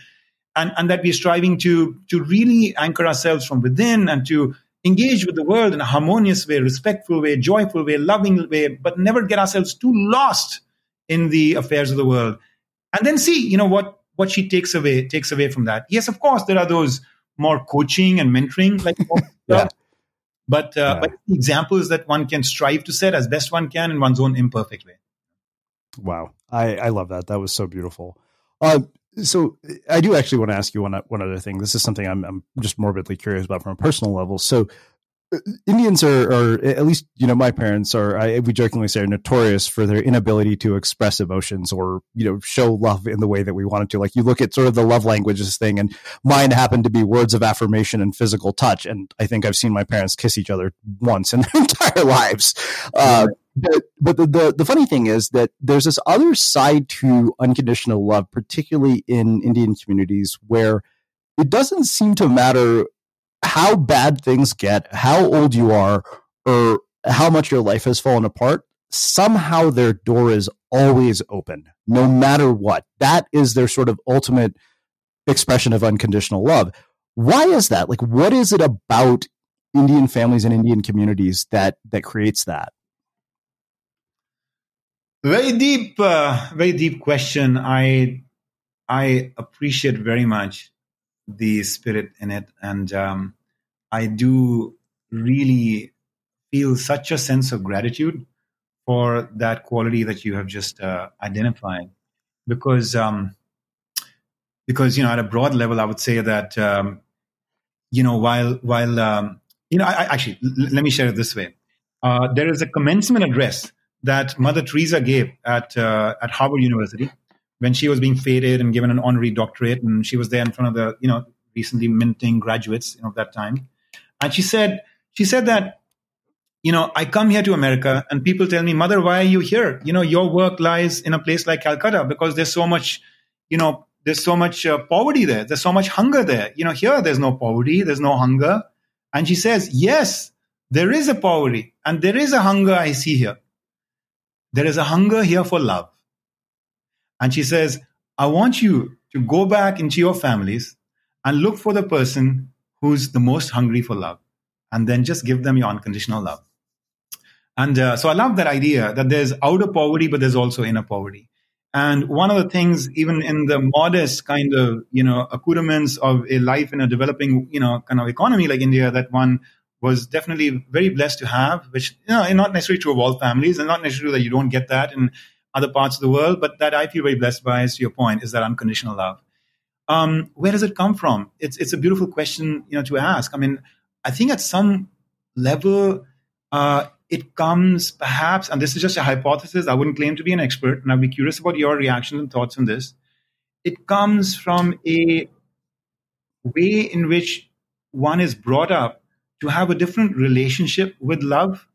and and that we're striving to to really anchor ourselves from within and to engage with the world in a harmonious way, respectful way, joyful way, loving way, but never get ourselves too lost in the affairs of the world. And then see, you know, what what she takes away takes away from that. Yes, of course, there are those more coaching and mentoring like yeah. but uh, yeah. but examples that one can strive to set as best one can in one's own imperfect way. Wow, I I love that. That was so beautiful. Uh, so I do actually want to ask you one one other thing. This is something I'm I'm just morbidly curious about from a personal level. So uh, Indians are, are at least you know my parents are I, we jokingly say are notorious for their inability to express emotions or you know show love in the way that we wanted to. Like you look at sort of the love languages thing, and mine happened to be words of affirmation and physical touch. And I think I've seen my parents kiss each other once in their entire lives. Uh, but but the, the, the funny thing is that there's this other side to unconditional love, particularly in Indian communities, where it doesn't seem to matter how bad things get, how old you are, or how much your life has fallen apart. Somehow their door is always open, no matter what. That is their sort of ultimate expression of unconditional love. Why is that? Like, what is it about Indian families and Indian communities that that creates that? Very deep, uh, very deep question. I I appreciate very much the spirit in it, and um, I do really feel such a sense of gratitude for that quality that you have just uh, identified, because um, because you know at a broad level, I would say that um, you know while while um, you know I, I actually l- let me share it this way. Uh, there is a commencement address that Mother Teresa gave at uh, at Harvard University when she was being feted and given an honorary doctorate, and she was there in front of the you know recently minting graduates you know, of that time, and she said she said that you know I come here to America and people tell me, Mother, why are you here? You know your work lies in a place like Calcutta because there's so much you know there's so much uh, poverty there, there's so much hunger there. You know here there's no poverty, there's no hunger, and she says yes. There is a poverty and there is a hunger I see here there is a hunger here for love. And she says, I want you to go back into your families and look for the person who's the most hungry for love. And then just give them your unconditional love. And uh, so I love that idea that there's outer poverty, but there's also inner poverty. And one of the things, even in the modest kind of, you know, accoutrements of a life in a developing, you know, kind of economy like India that one was definitely very blessed to have, which you know, not necessarily true of all families, and not necessarily that you don't get that in other parts of the world, but that I feel very blessed by, as to your point, is that unconditional love. Um, where does it come from? It's it's a beautiful question, you know, to ask. I mean, I think at some level, uh, it comes perhaps, and this is just a hypothesis. I wouldn't claim to be an expert, and I'd be curious about your reactions and thoughts on this. It comes from a way in which one is brought up to have a different relationship with love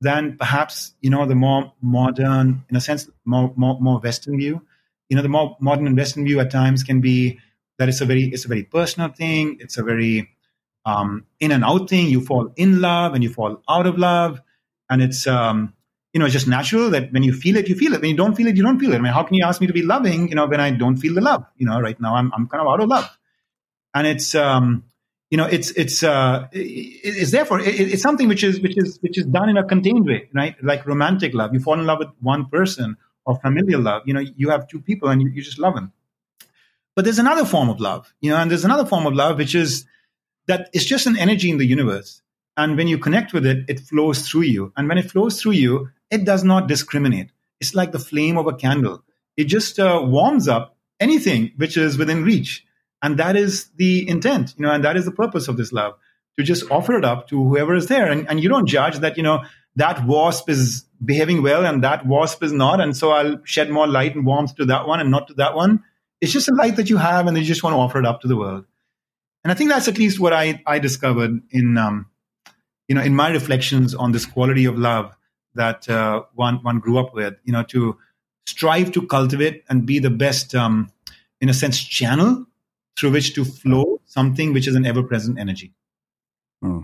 than perhaps you know the more modern in a sense more, more more western view. You know the more modern and western view at times can be that it's a very it's a very personal thing. It's a very um, in and out thing. You fall in love and you fall out of love. And it's um, you know it's just natural that when you feel it you feel it. When you don't feel it you don't feel it. I mean how can you ask me to be loving you know when i don't feel the love? You know right now i'm, I'm kind of out of love. And it's um, you know it's it's uh it's therefore it's something which is which is which is done in a contained way right? Like romantic love. You fall in love with one person or familial love you know you have two people and you, just love them. But there's another form of love you know and there's another form of love which is that it's just an energy in the universe. And when you connect with it it flows through you. And when it flows through you it does not discriminate. It's like the flame of a candle. It just uh, warms up anything which is within reach and that is the intent, you know, and that is the purpose of this love to just offer it up to whoever is there. And, and you don't judge that, you know, that wasp is behaving well and that wasp is not. And so I'll shed more light and warmth to that one and not to that one. It's just a light that you have and you just want to offer it up to the world. And I think that's at least what I, I discovered in, um, you know, in my reflections on this quality of love that uh, one, one grew up with, you know, to strive to cultivate and be the best, um, in a sense, channel through which to flow something which is an ever present energy. Hmm.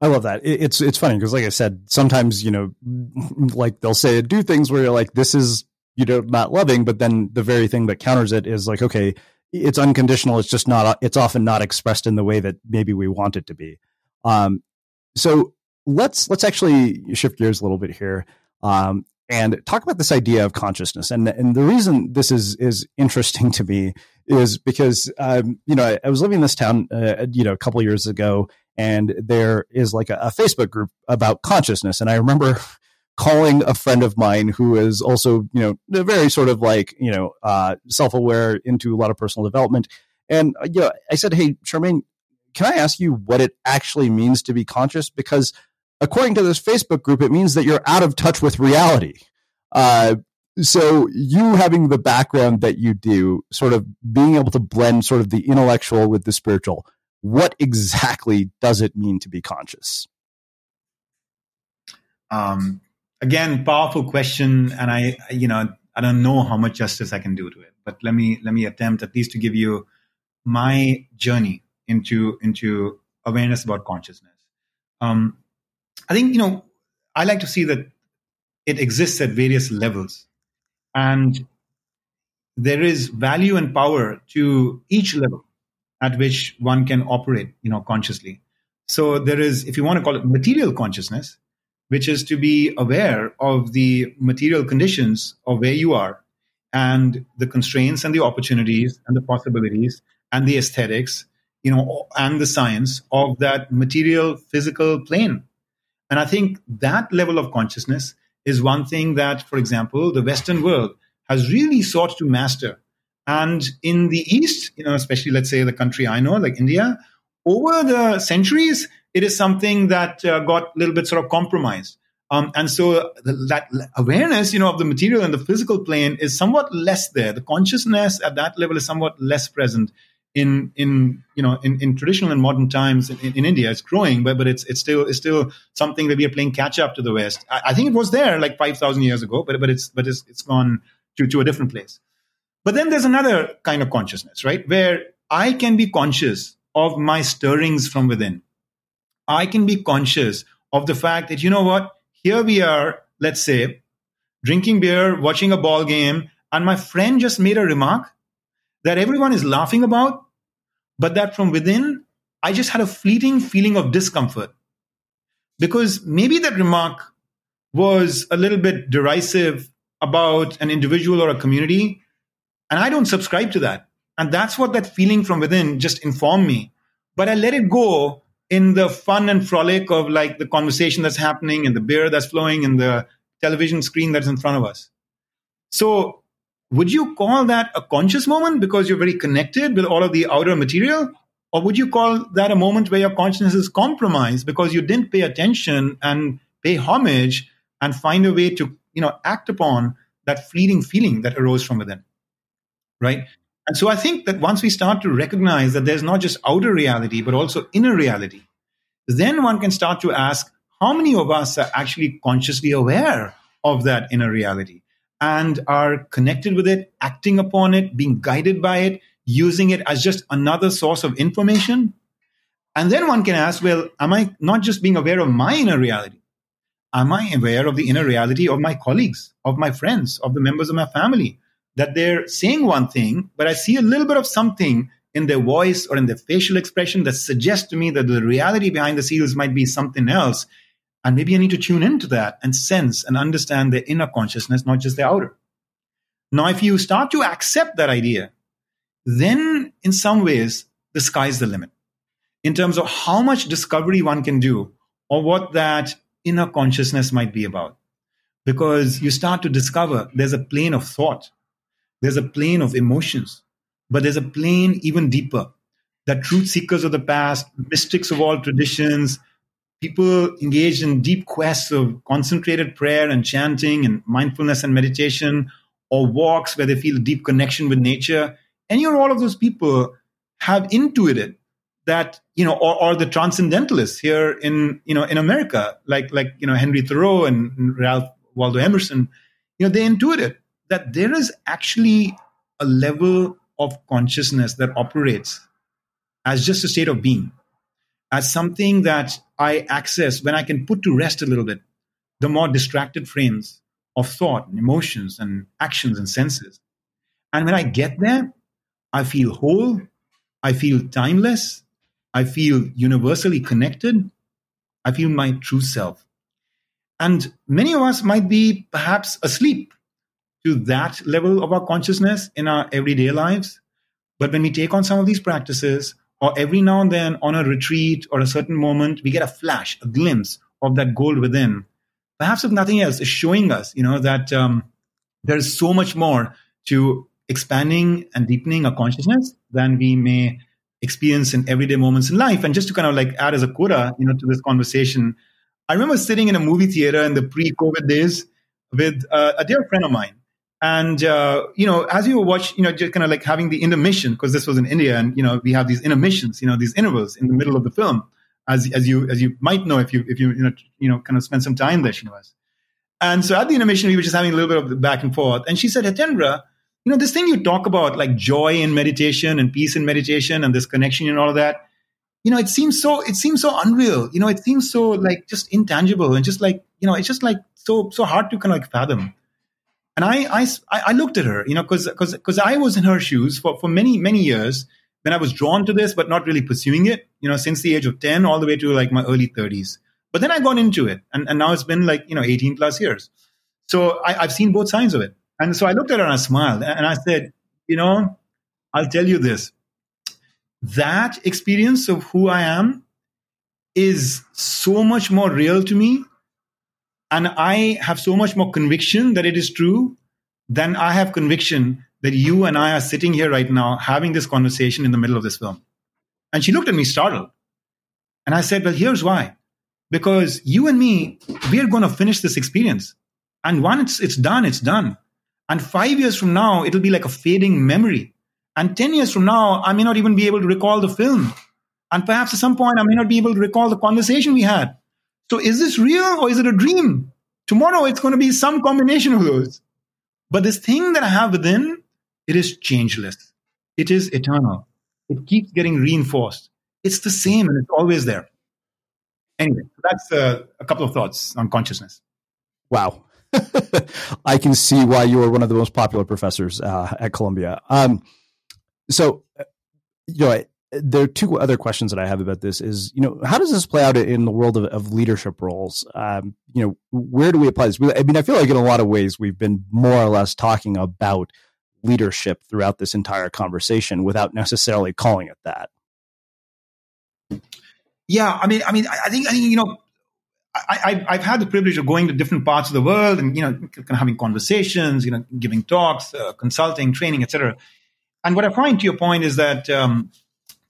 I love that. It's it's funny because, like I said, sometimes you know, like they'll say do things where you're like, this is you know not loving, but then the very thing that counters it is like, okay, it's unconditional. It's just not. It's often not expressed in the way that maybe we want it to be. Um, so let's let's actually shift gears a little bit here. Um, and talk about this idea of consciousness. And and the reason this is is interesting to me is because um, you know I, I, was living in this town uh, you know a couple years ago, and there is like a, a, Facebook group about consciousness, and I remember calling a friend of mine who is also you know very sort of like you know uh, self aware into a lot of personal development, and uh, you know I said, hey Charmaine, can I ask you what it actually means to be conscious? Because according to this Facebook group, it means that you're out of touch with reality. Uh, so you having the background that you do, sort of being able to blend sort of the intellectual with the spiritual, what exactly does it mean to be conscious? Um, again, powerful question, and I, you know, I don't know how much justice I can do to it, but let me let me attempt at least to give you my journey into into awareness about consciousness. Um, I think, you know, I like to see that it exists at various levels. And there is value and power to each level at which one can operate, you know, consciously. So there is, if you want to call it material consciousness, which is to be aware of the material conditions of where you are and the constraints and the opportunities and the possibilities and the aesthetics, you know, and the science of that material physical plane and I think that level of consciousness is one thing that, for example, the Western world has really sought to master. And in the East, you know, especially let's say the country I know, like India, over the centuries, it is something that uh, got a little bit sort of compromised. Um, and so the, that awareness, you know, of the material and the physical plane is somewhat less there. The consciousness at that level is somewhat less present in in you know in, in traditional and modern times in, in, India it's growing but but it's it's still it's still something that we are playing catch up to the West. I, I think it was there like five thousand years ago but but it's but it's it's gone to to a different place. But then there's another kind of consciousness right where I can be conscious of my stirrings from within. I can be conscious of the fact that you know what here we are let's say drinking beer watching a ball game and my friend just made a remark that everyone is laughing about, but that from within, I just had a fleeting feeling of discomfort. Because maybe that remark was a little bit derisive about an individual or a community, and I don't subscribe to that. And that's what that feeling from within just informed me. But I let it go in the fun and frolic of like the conversation that's happening and the beer that's flowing and the television screen that's in front of us. So would you call that a conscious moment because you're very connected with all of the outer material? Or would you call that a moment where your consciousness is compromised because you didn't pay attention and pay homage and find a way to, you know, act upon that fleeting feeling that arose from within? Right? And so I think that once we start to recognize that there's not just outer reality, but also inner reality, then one can start to ask how many of us are actually consciously aware of that inner reality? And are connected with it, acting upon it, being guided by it, using it as just another source of information. And then one can ask, well, am I not just being aware of my inner reality? Am I aware of the inner reality of my colleagues, of my friends, of the members of my family? That they're saying one thing, but I see a little bit of something in their voice or in their facial expression that suggests to me that the reality behind the scenes might be something else. And maybe I need to tune into that and sense and understand their inner consciousness, not just their outer. Now, if you start to accept that idea, then in some ways, the sky's the limit in terms of how much discovery one can do or what that inner consciousness might be about. Because you start to discover there's a plane of thought, there's a plane of emotions, but there's a plane even deeper that truth seekers of the past, mystics of all traditions, people engaged in deep quests of concentrated prayer and chanting and mindfulness and meditation or walks where they feel a deep connection with nature. Any or all of those people have intuited that you know or, or the transcendentalists here in you know in america like like you know henry thoreau and ralph waldo emerson you know they intuited that there is actually a level of consciousness that operates as just a state of being as something that I access when I can put to rest a little bit the more distracted frames of thought and emotions and actions and senses. And when I get there, I feel whole, I feel timeless, I feel universally connected, I feel my true self. And many of us might be perhaps asleep to that level of our consciousness in our everyday lives. But when we take on some of these practices, or every now and then on a retreat or a certain moment, we get a flash, a glimpse of that gold within. Perhaps if nothing else, is showing us, you know, that um, there is so much more to expanding and deepening our consciousness than we may experience in everyday moments in life. And just to kind of like add as a quota, you know, to this conversation, I remember sitting in a movie theater in the pre-COVID days with uh, a dear friend of mine. And, uh, you know, as you watch, you know, just kind of like having the intermission, because this was in India and, you know, we have these intermissions, you know, these intervals in the middle of the film, as, as you, as you might know if you, if you, you know, you know, kind of spend some time there, Srinivas. And so at the intermission, we were just having a little bit of the back and forth. And she said, Hitendra, you know, this thing you talk about, like joy in meditation and peace in meditation and this connection and all of that, you know, it seems so, it seems so unreal. You know, it seems so like just intangible and just like, you know, it's just like so, so hard to kind of like fathom. And I, I, I looked at her, you know, cause, cause, cause I was in her shoes for, for many, many years when I was drawn to this, but not really pursuing it, you know, since the age of 10 all the way to like my early 30s. But then I got into it and, and now it's been like, you know, 18 plus years. So I, I've seen both sides of it. And so I looked at her and I smiled and I said, you know, I'll tell you this. That experience of who I am is so much more real to me. And I have so much more conviction that it is true than I have conviction that you and I are sitting here right now having this conversation in the middle of this film. And she looked at me startled. And I said, Well, here's why. Because you and me, we are going to finish this experience. And once it's done, it's done. And five years from now, it'll be like a fading memory. And 10 years from now, I may not even be able to recall the film. And perhaps at some point, I may not be able to recall the conversation we had. So is this real or is it a dream? Tomorrow, it's going to be some combination of those. But this thing that I have within, it is changeless. It is eternal. It keeps getting reinforced. It's the same and it's always there. Anyway, that's uh, a couple of thoughts on consciousness. Wow. I can see why you are one of the most popular professors uh, at Columbia. Um, so, uh, you know, there are two other questions that I have about this. Is you know, how does this play out in the world of, of leadership roles? Um, you know, where do we apply this? I mean, I feel like in a lot of ways we've been more or less talking about leadership throughout this entire conversation without necessarily calling it that. Yeah, I mean, I mean, I think, I think you know, I, have had the privilege of going to different parts of the world and you know kind of having conversations, you know, giving talks, uh, consulting, training, etc. And what I find, to your point, is that um,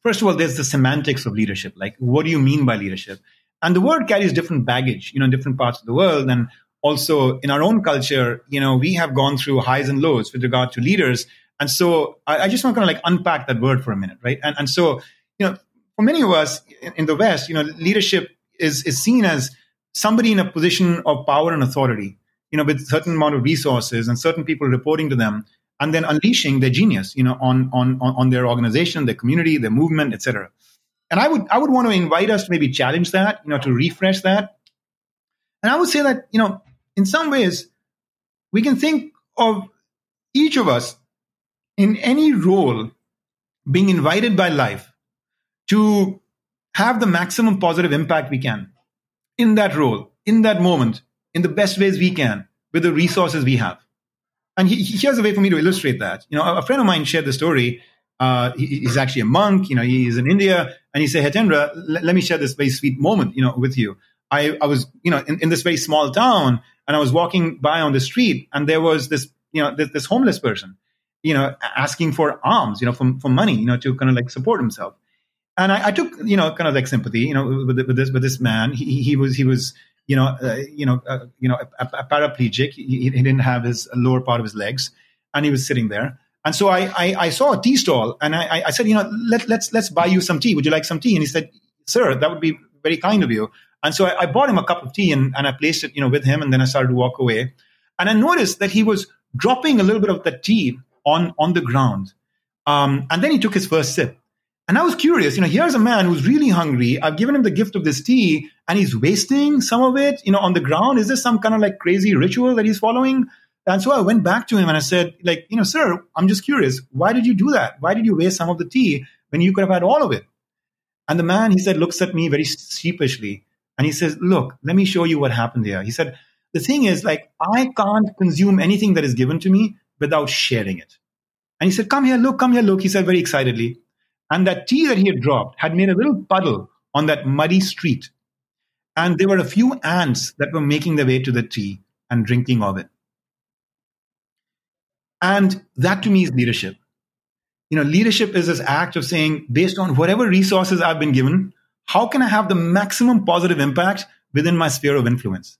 first of all, there's the semantics of leadership. Like, what do you mean by leadership? And the word carries different baggage, you know, in different parts of the world. And also in our own culture, you know, we have gone through highs and lows with regard to leaders. And so I, I just want to kind of like unpack that word for a minute, right? And, and so, you know, for many of us in, in the West, you know, leadership is, is seen as somebody in a position of power and authority, you know, with certain amount of resources and certain people reporting to them, and then unleashing their genius, you know, on on on their organization, their community, their movement, etc. And I would I would want to invite us to maybe challenge that, you know, to refresh that. And I would say that, you know, in some ways, we can think of each of us in any role being invited by life to have the maximum positive impact we can in that role, in that moment, in the best ways we can with the resources we have. And he, here's a way for me to illustrate that. You know, a friend of mine shared the story. Uh, he, he's actually a monk. You know, he's in India, and he said, "Hitendra, let, let me share this very sweet moment. You know, with you. I, I was, you know, in, in, this very small town, and I was walking by on the street, and there was this, you know, this, this homeless person, you know, asking for alms, you know, for, for money, you know, to kind of like support himself and I, I, took you know kind of like sympathy you know with, with this with this man he, he was he was you know uh, you know uh, you know a, a paraplegic. He, he, didn't have his lower part of his legs and he was sitting there. And so I I, I saw a tea stall and I, I said you know let, let's let's buy you some tea. Would you like some tea? And he said sir that would be very kind of you. And so I, I bought him a cup of tea and, and I placed it you know with him and then I started to walk away. And I noticed that he was dropping a little bit of the tea on on the ground. Um, and then he took his first sip And I was curious, you know, here's a man who's really hungry. I've given him the gift of this tea and he's wasting some of it, you know, on the ground. Is this some kind of like crazy ritual that he's following? And so I went back to him and I said, like, you know, sir, I'm just curious. Why did you do that? Why did you waste some of the tea when you could have had all of it? And the man, he said, looks at me very sheepishly and he says, look, let me show you what happened here. He said, the thing is, like, I can't consume anything that is given to me without sharing it. And he said, come here, look, come here, look. He said very excitedly. And that tea that he had dropped had made a little puddle on that muddy street. And there were a few ants that were making their way to the tea and drinking of it. And that to me is leadership. You know, leadership is this act of saying, based on whatever resources I've been given, how can I have the maximum positive impact within my sphere of influence?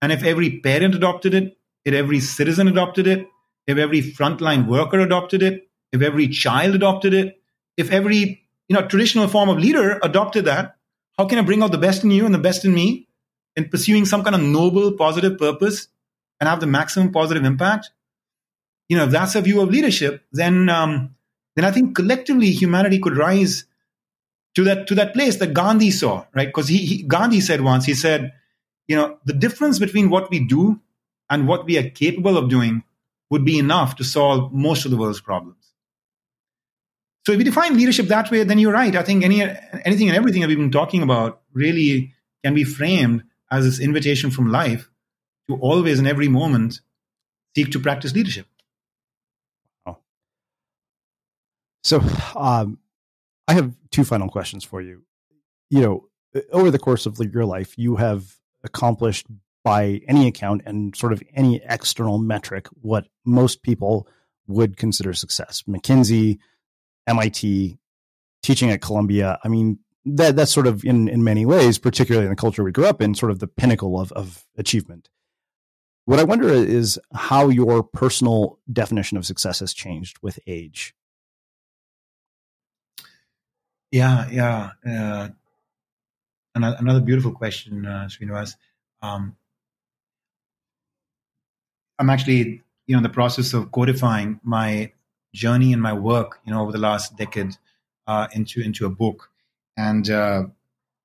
And if every parent adopted it, if every citizen adopted it, if every frontline worker adopted it, if every child adopted it, if every you know traditional form of leader adopted that, how can I bring out the best in you and the best in me in pursuing some kind of noble, positive purpose and have the maximum positive impact? You know, if that's a view of leadership, then um, then I think collectively humanity could rise to that to that place that Gandhi saw, right? Because he, he Gandhi said once, he said, you know, the difference between what we do and what we are capable of doing would be enough to solve most of the world's problems. So if you define leadership that way, then you're right. I think any anything and everything that we've been talking about really can be framed as this invitation from life to always and every moment seek to practice leadership. Oh. So um, I have two final questions for you. You know, over the course of your life, you have accomplished by any account and sort of any external metric what most people would consider success. McKinsey, MIT, teaching at Columbia. I mean, that that's sort of in in many ways, particularly in the culture we grew up in, sort of the pinnacle of of achievement. What I wonder is how your personal definition of success has changed with age. Yeah, yeah. Uh, another beautiful question, uh, Srinivas. Um, I'm actually, you know, in the process of codifying my journey and my work, you know, over the last decade uh, into into a book, and uh,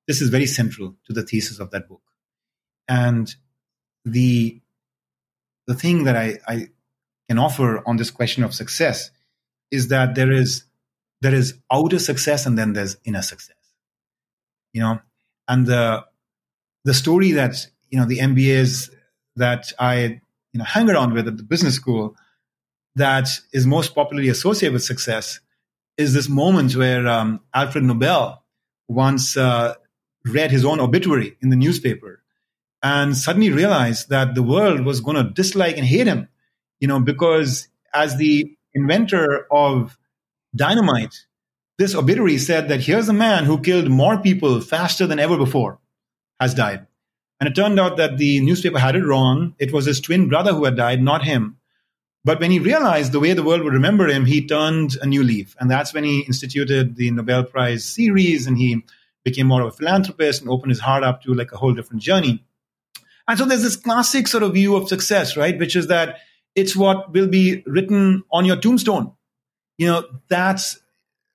this is very central to the thesis of that book. And the the thing that I, I can offer on this question of success is that there is there is outer success and then there's inner success. You know, and the the story that you know the MBAs that I you know hang around with at the business school that is most popularly associated with success is this moment where um, Alfred Nobel once uh, read his own obituary in the newspaper and suddenly realized that the world was going to dislike and hate him, you know, because as the inventor of dynamite, this obituary said that here's a man who killed more people faster than ever before has died. And it turned out that the newspaper had it wrong. It was his twin brother who had died, not him. But when he realized the way the world would remember him, he turned a new leaf. And that's when he instituted the Nobel Prize series and he became more of a philanthropist and opened his heart up to like a whole different journey. And so there's this classic sort of view of success, right? Which is that it's what will be written on your tombstone. You know, that's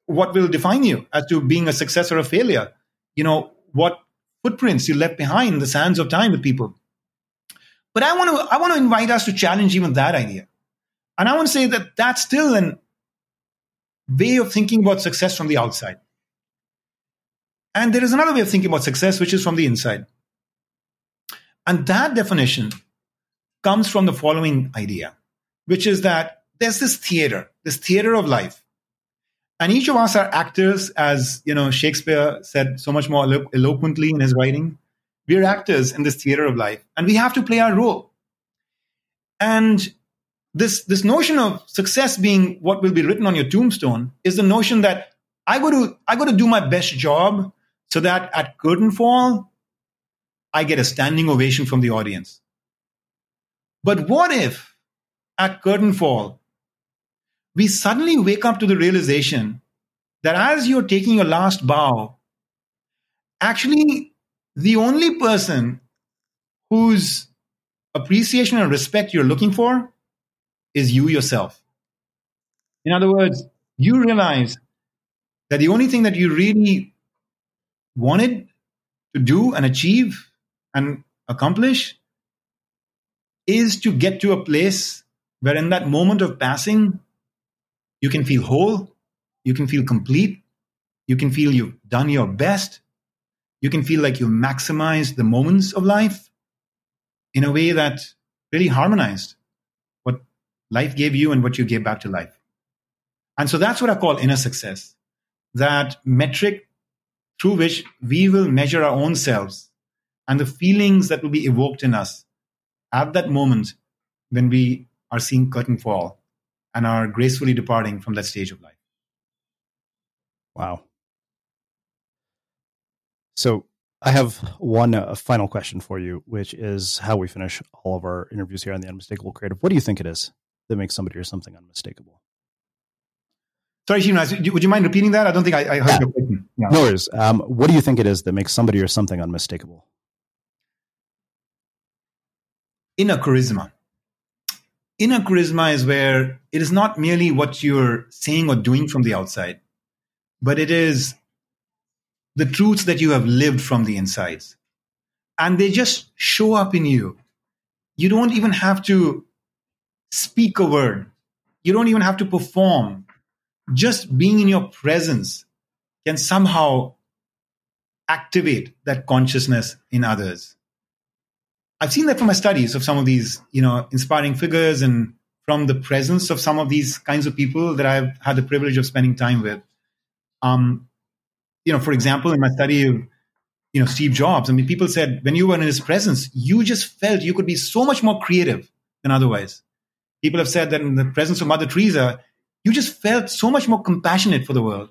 what will define you as to being a success or a failure. You know, what footprints you left behind the sands of time with people. But I want to I want to invite us to challenge even that idea. And I want to say that that's still an way of thinking about success from the outside. And there is another way of thinking about success, which is from the inside. And that definition comes from the following idea, which is that there's this theater, this theater of life. And each of us are actors, as you know, Shakespeare said so much more elo- eloquently in his writing. We're actors in this theater of life, and we have to play our role. And this this notion of success being what will be written on your tombstone is the notion that I got to I got to do my best job so that at curtain fall I get a standing ovation from the audience. But what if at curtain fall we suddenly wake up to the realization that as you're taking your last bow, actually the only person whose appreciation and respect you're looking for is you yourself. In other words, you realize that the only thing that you really wanted to do and achieve and accomplish is to get to a place where in that moment of passing, you can feel whole, you can feel complete, you can feel you've done your best, you can feel like you maximized the moments of life in a way that really harmonized life gave you and what you gave back to life. And so that's what I call inner success. That metric through which we will measure our own selves and the feelings that will be evoked in us at that moment when we are seeing curtain fall and are gracefully departing from that stage of life. Wow. So I have one uh, final question for you, which is how we finish all of our interviews here on the Unmistakable Creative. What do you think it is that makes somebody or something unmistakable? Sorry, Srinivas, would you mind repeating that? I don't think I, I heard yeah. your question. Yeah. No worries. Um, what do you think it is that makes somebody or something unmistakable? Inner charisma. Inner charisma is where it is not merely what you're saying or doing from the outside, but it is the truths that you have lived from the insides. And they just show up in you. You don't even have to speak a word, you don't even have to perform. Just being in your presence can somehow activate that consciousness in others. I've seen that from my studies of some of these, you know, inspiring figures and from the presence of some of these kinds of people that I've had the privilege of spending time with. Um, you know, for example, in my study of, you know, Steve Jobs, I mean, people said when you were in his presence, you just felt you could be so much more creative than otherwise. People have said that in the presence of Mother Teresa, you just felt so much more compassionate for the world,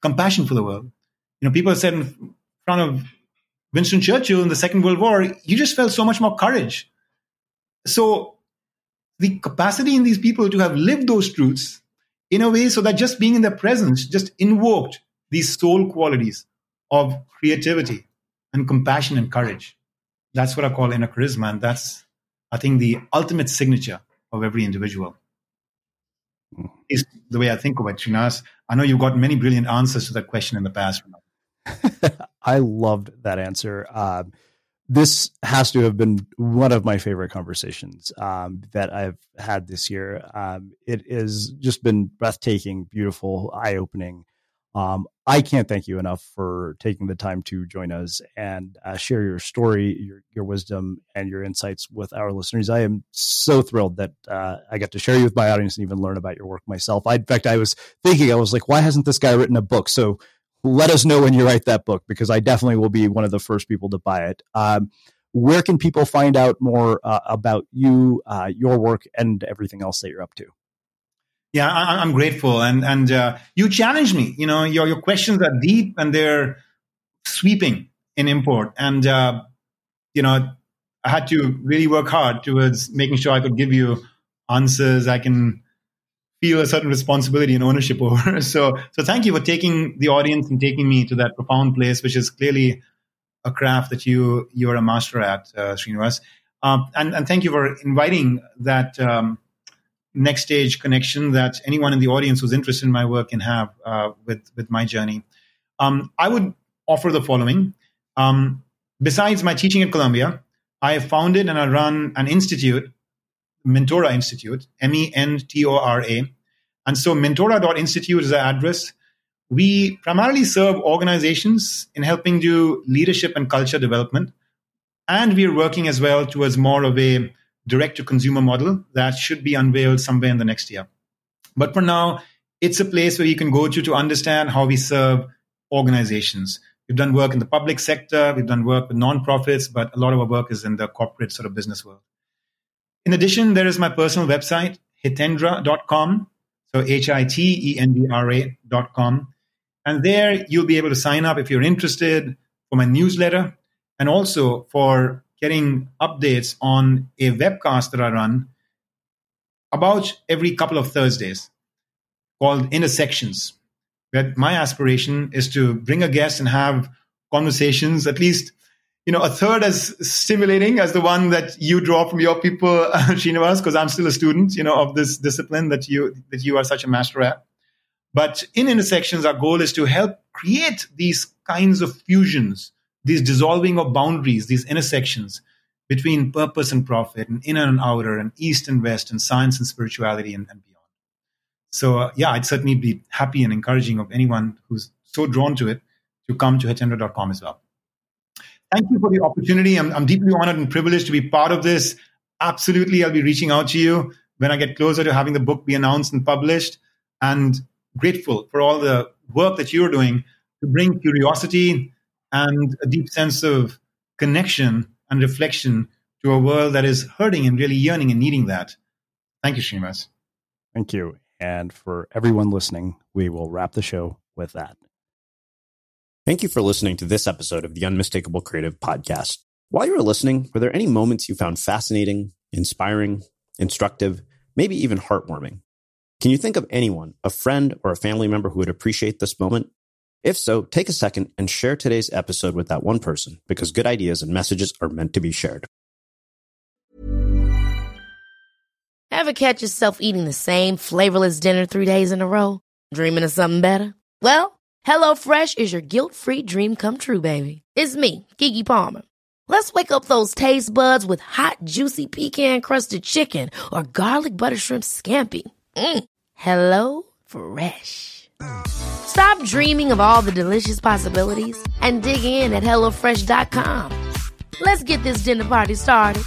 compassion for the world. You know, people have said in front of Winston Churchill in the Second World War, you just felt so much more courage. So the capacity in these people to have lived those truths in a way so that just being in their presence just invoked these soul qualities of creativity and compassion and courage. That's what I call inner charisma. And that's, I think, the ultimate signature of every individual. Is the way I think of it, Srinivas. I know you've got many brilliant answers to that question in the past. I loved that answer. Um, this has to have been one of my favorite conversations um, that I've had this year. Um, it has just been breathtaking, beautiful, eye opening. Um, I can't thank you enough for taking the time to join us and uh, share your story, your, your wisdom, and your insights with our listeners. I am so thrilled that uh, I got to share you with my audience and even learn about your work myself. I, in fact, I was thinking, I was like, why hasn't this guy written a book? So let us know when you write that book because I definitely will be one of the first people to buy it. Um, where can people find out more uh, about you, uh, your work, and everything else that you're up to? Yeah, I, am grateful, and and uh, you challenge me. You know, your your questions are deep and they're sweeping in import, and uh, you know, I had to really work hard towards making sure I could give you answers I can feel a certain responsibility and ownership over. So, so thank you for taking the audience and taking me to that profound place, which is clearly a craft that you you are a master at, uh, Srinivas. Um, and, and thank you for inviting that um, next stage connection that anyone in the audience who's interested in my work can have uh, with with my journey. Um, I would offer the following. Um, besides my teaching at Columbia, I have founded and I run an institute Mentora Institute, M E N T O R A. And so mentora.institute is our address. We primarily serve organizations in helping do leadership and culture development. And we are working as well towards more of a direct to consumer model that should be unveiled somewhere in the next year. But for now, it's a place where you can go to to understand how we serve organizations. We've done work in the public sector, we've done work with nonprofits, but a lot of our work is in the corporate sort of business world. In addition, there is my personal website, hitendra.com. So H I T E N D R A.com. And there you'll be able to sign up if you're interested for my newsletter and also for getting updates on a webcast that I run about every couple of Thursdays called Intersections, where my aspiration is to bring a guest and have conversations, at least you know, a third as stimulating as the one that you draw from your people, Srinivas, because I'm still a student, you know, of this discipline that you that you are such a master at. But in intersections, our goal is to help create these kinds of fusions, these dissolving of boundaries, these intersections between purpose and profit, and inner and outer, and east and west, and science and spirituality, and, and beyond. So, uh, yeah, I'd certainly be happy and encouraging of anyone who's so drawn to it to come to hitendra.com as well. Thank you for the opportunity. I'm, I'm deeply honored and privileged to be part of this. Absolutely, I'll be reaching out to you when I get closer to having the book be announced and published. And grateful for all the work that you're doing to bring curiosity and a deep sense of connection and reflection to a world that is hurting and really yearning and needing that. Thank you, Srinivas. Thank you. And for everyone listening, we will wrap the show with that. Thank you for listening to this episode of the Unmistakable Creative Podcast. While you were listening, were there any moments you found fascinating, inspiring, instructive, maybe even heartwarming? Can you think of anyone, a friend or a family member who would appreciate this moment? If so, take a second and share today's episode with that one person because good ideas and messages are meant to be shared. Ever catch yourself eating the same flavorless dinner three days in a row? Dreaming of something better? Well, HelloFresh is your guilt free dream come true, baby. It's me, Keke Palmer. Let's wake up those taste buds with hot, juicy pecan crusted chicken or garlic butter shrimp scampi. Mm. Hello Fresh. Stop dreaming of all the delicious possibilities and dig in at HelloFresh.com. Let's get this dinner party started.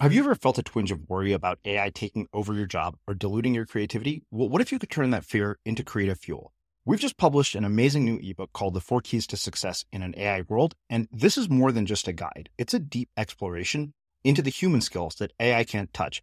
Have you ever felt a twinge of worry about AI taking over your job or diluting your creativity? Well, what if you could turn that fear into creative fuel? We've just published an amazing new ebook called The Four Keys to Success in an AI World, and this is more than just a guide. It's a deep exploration into the human skills that AI can't touch,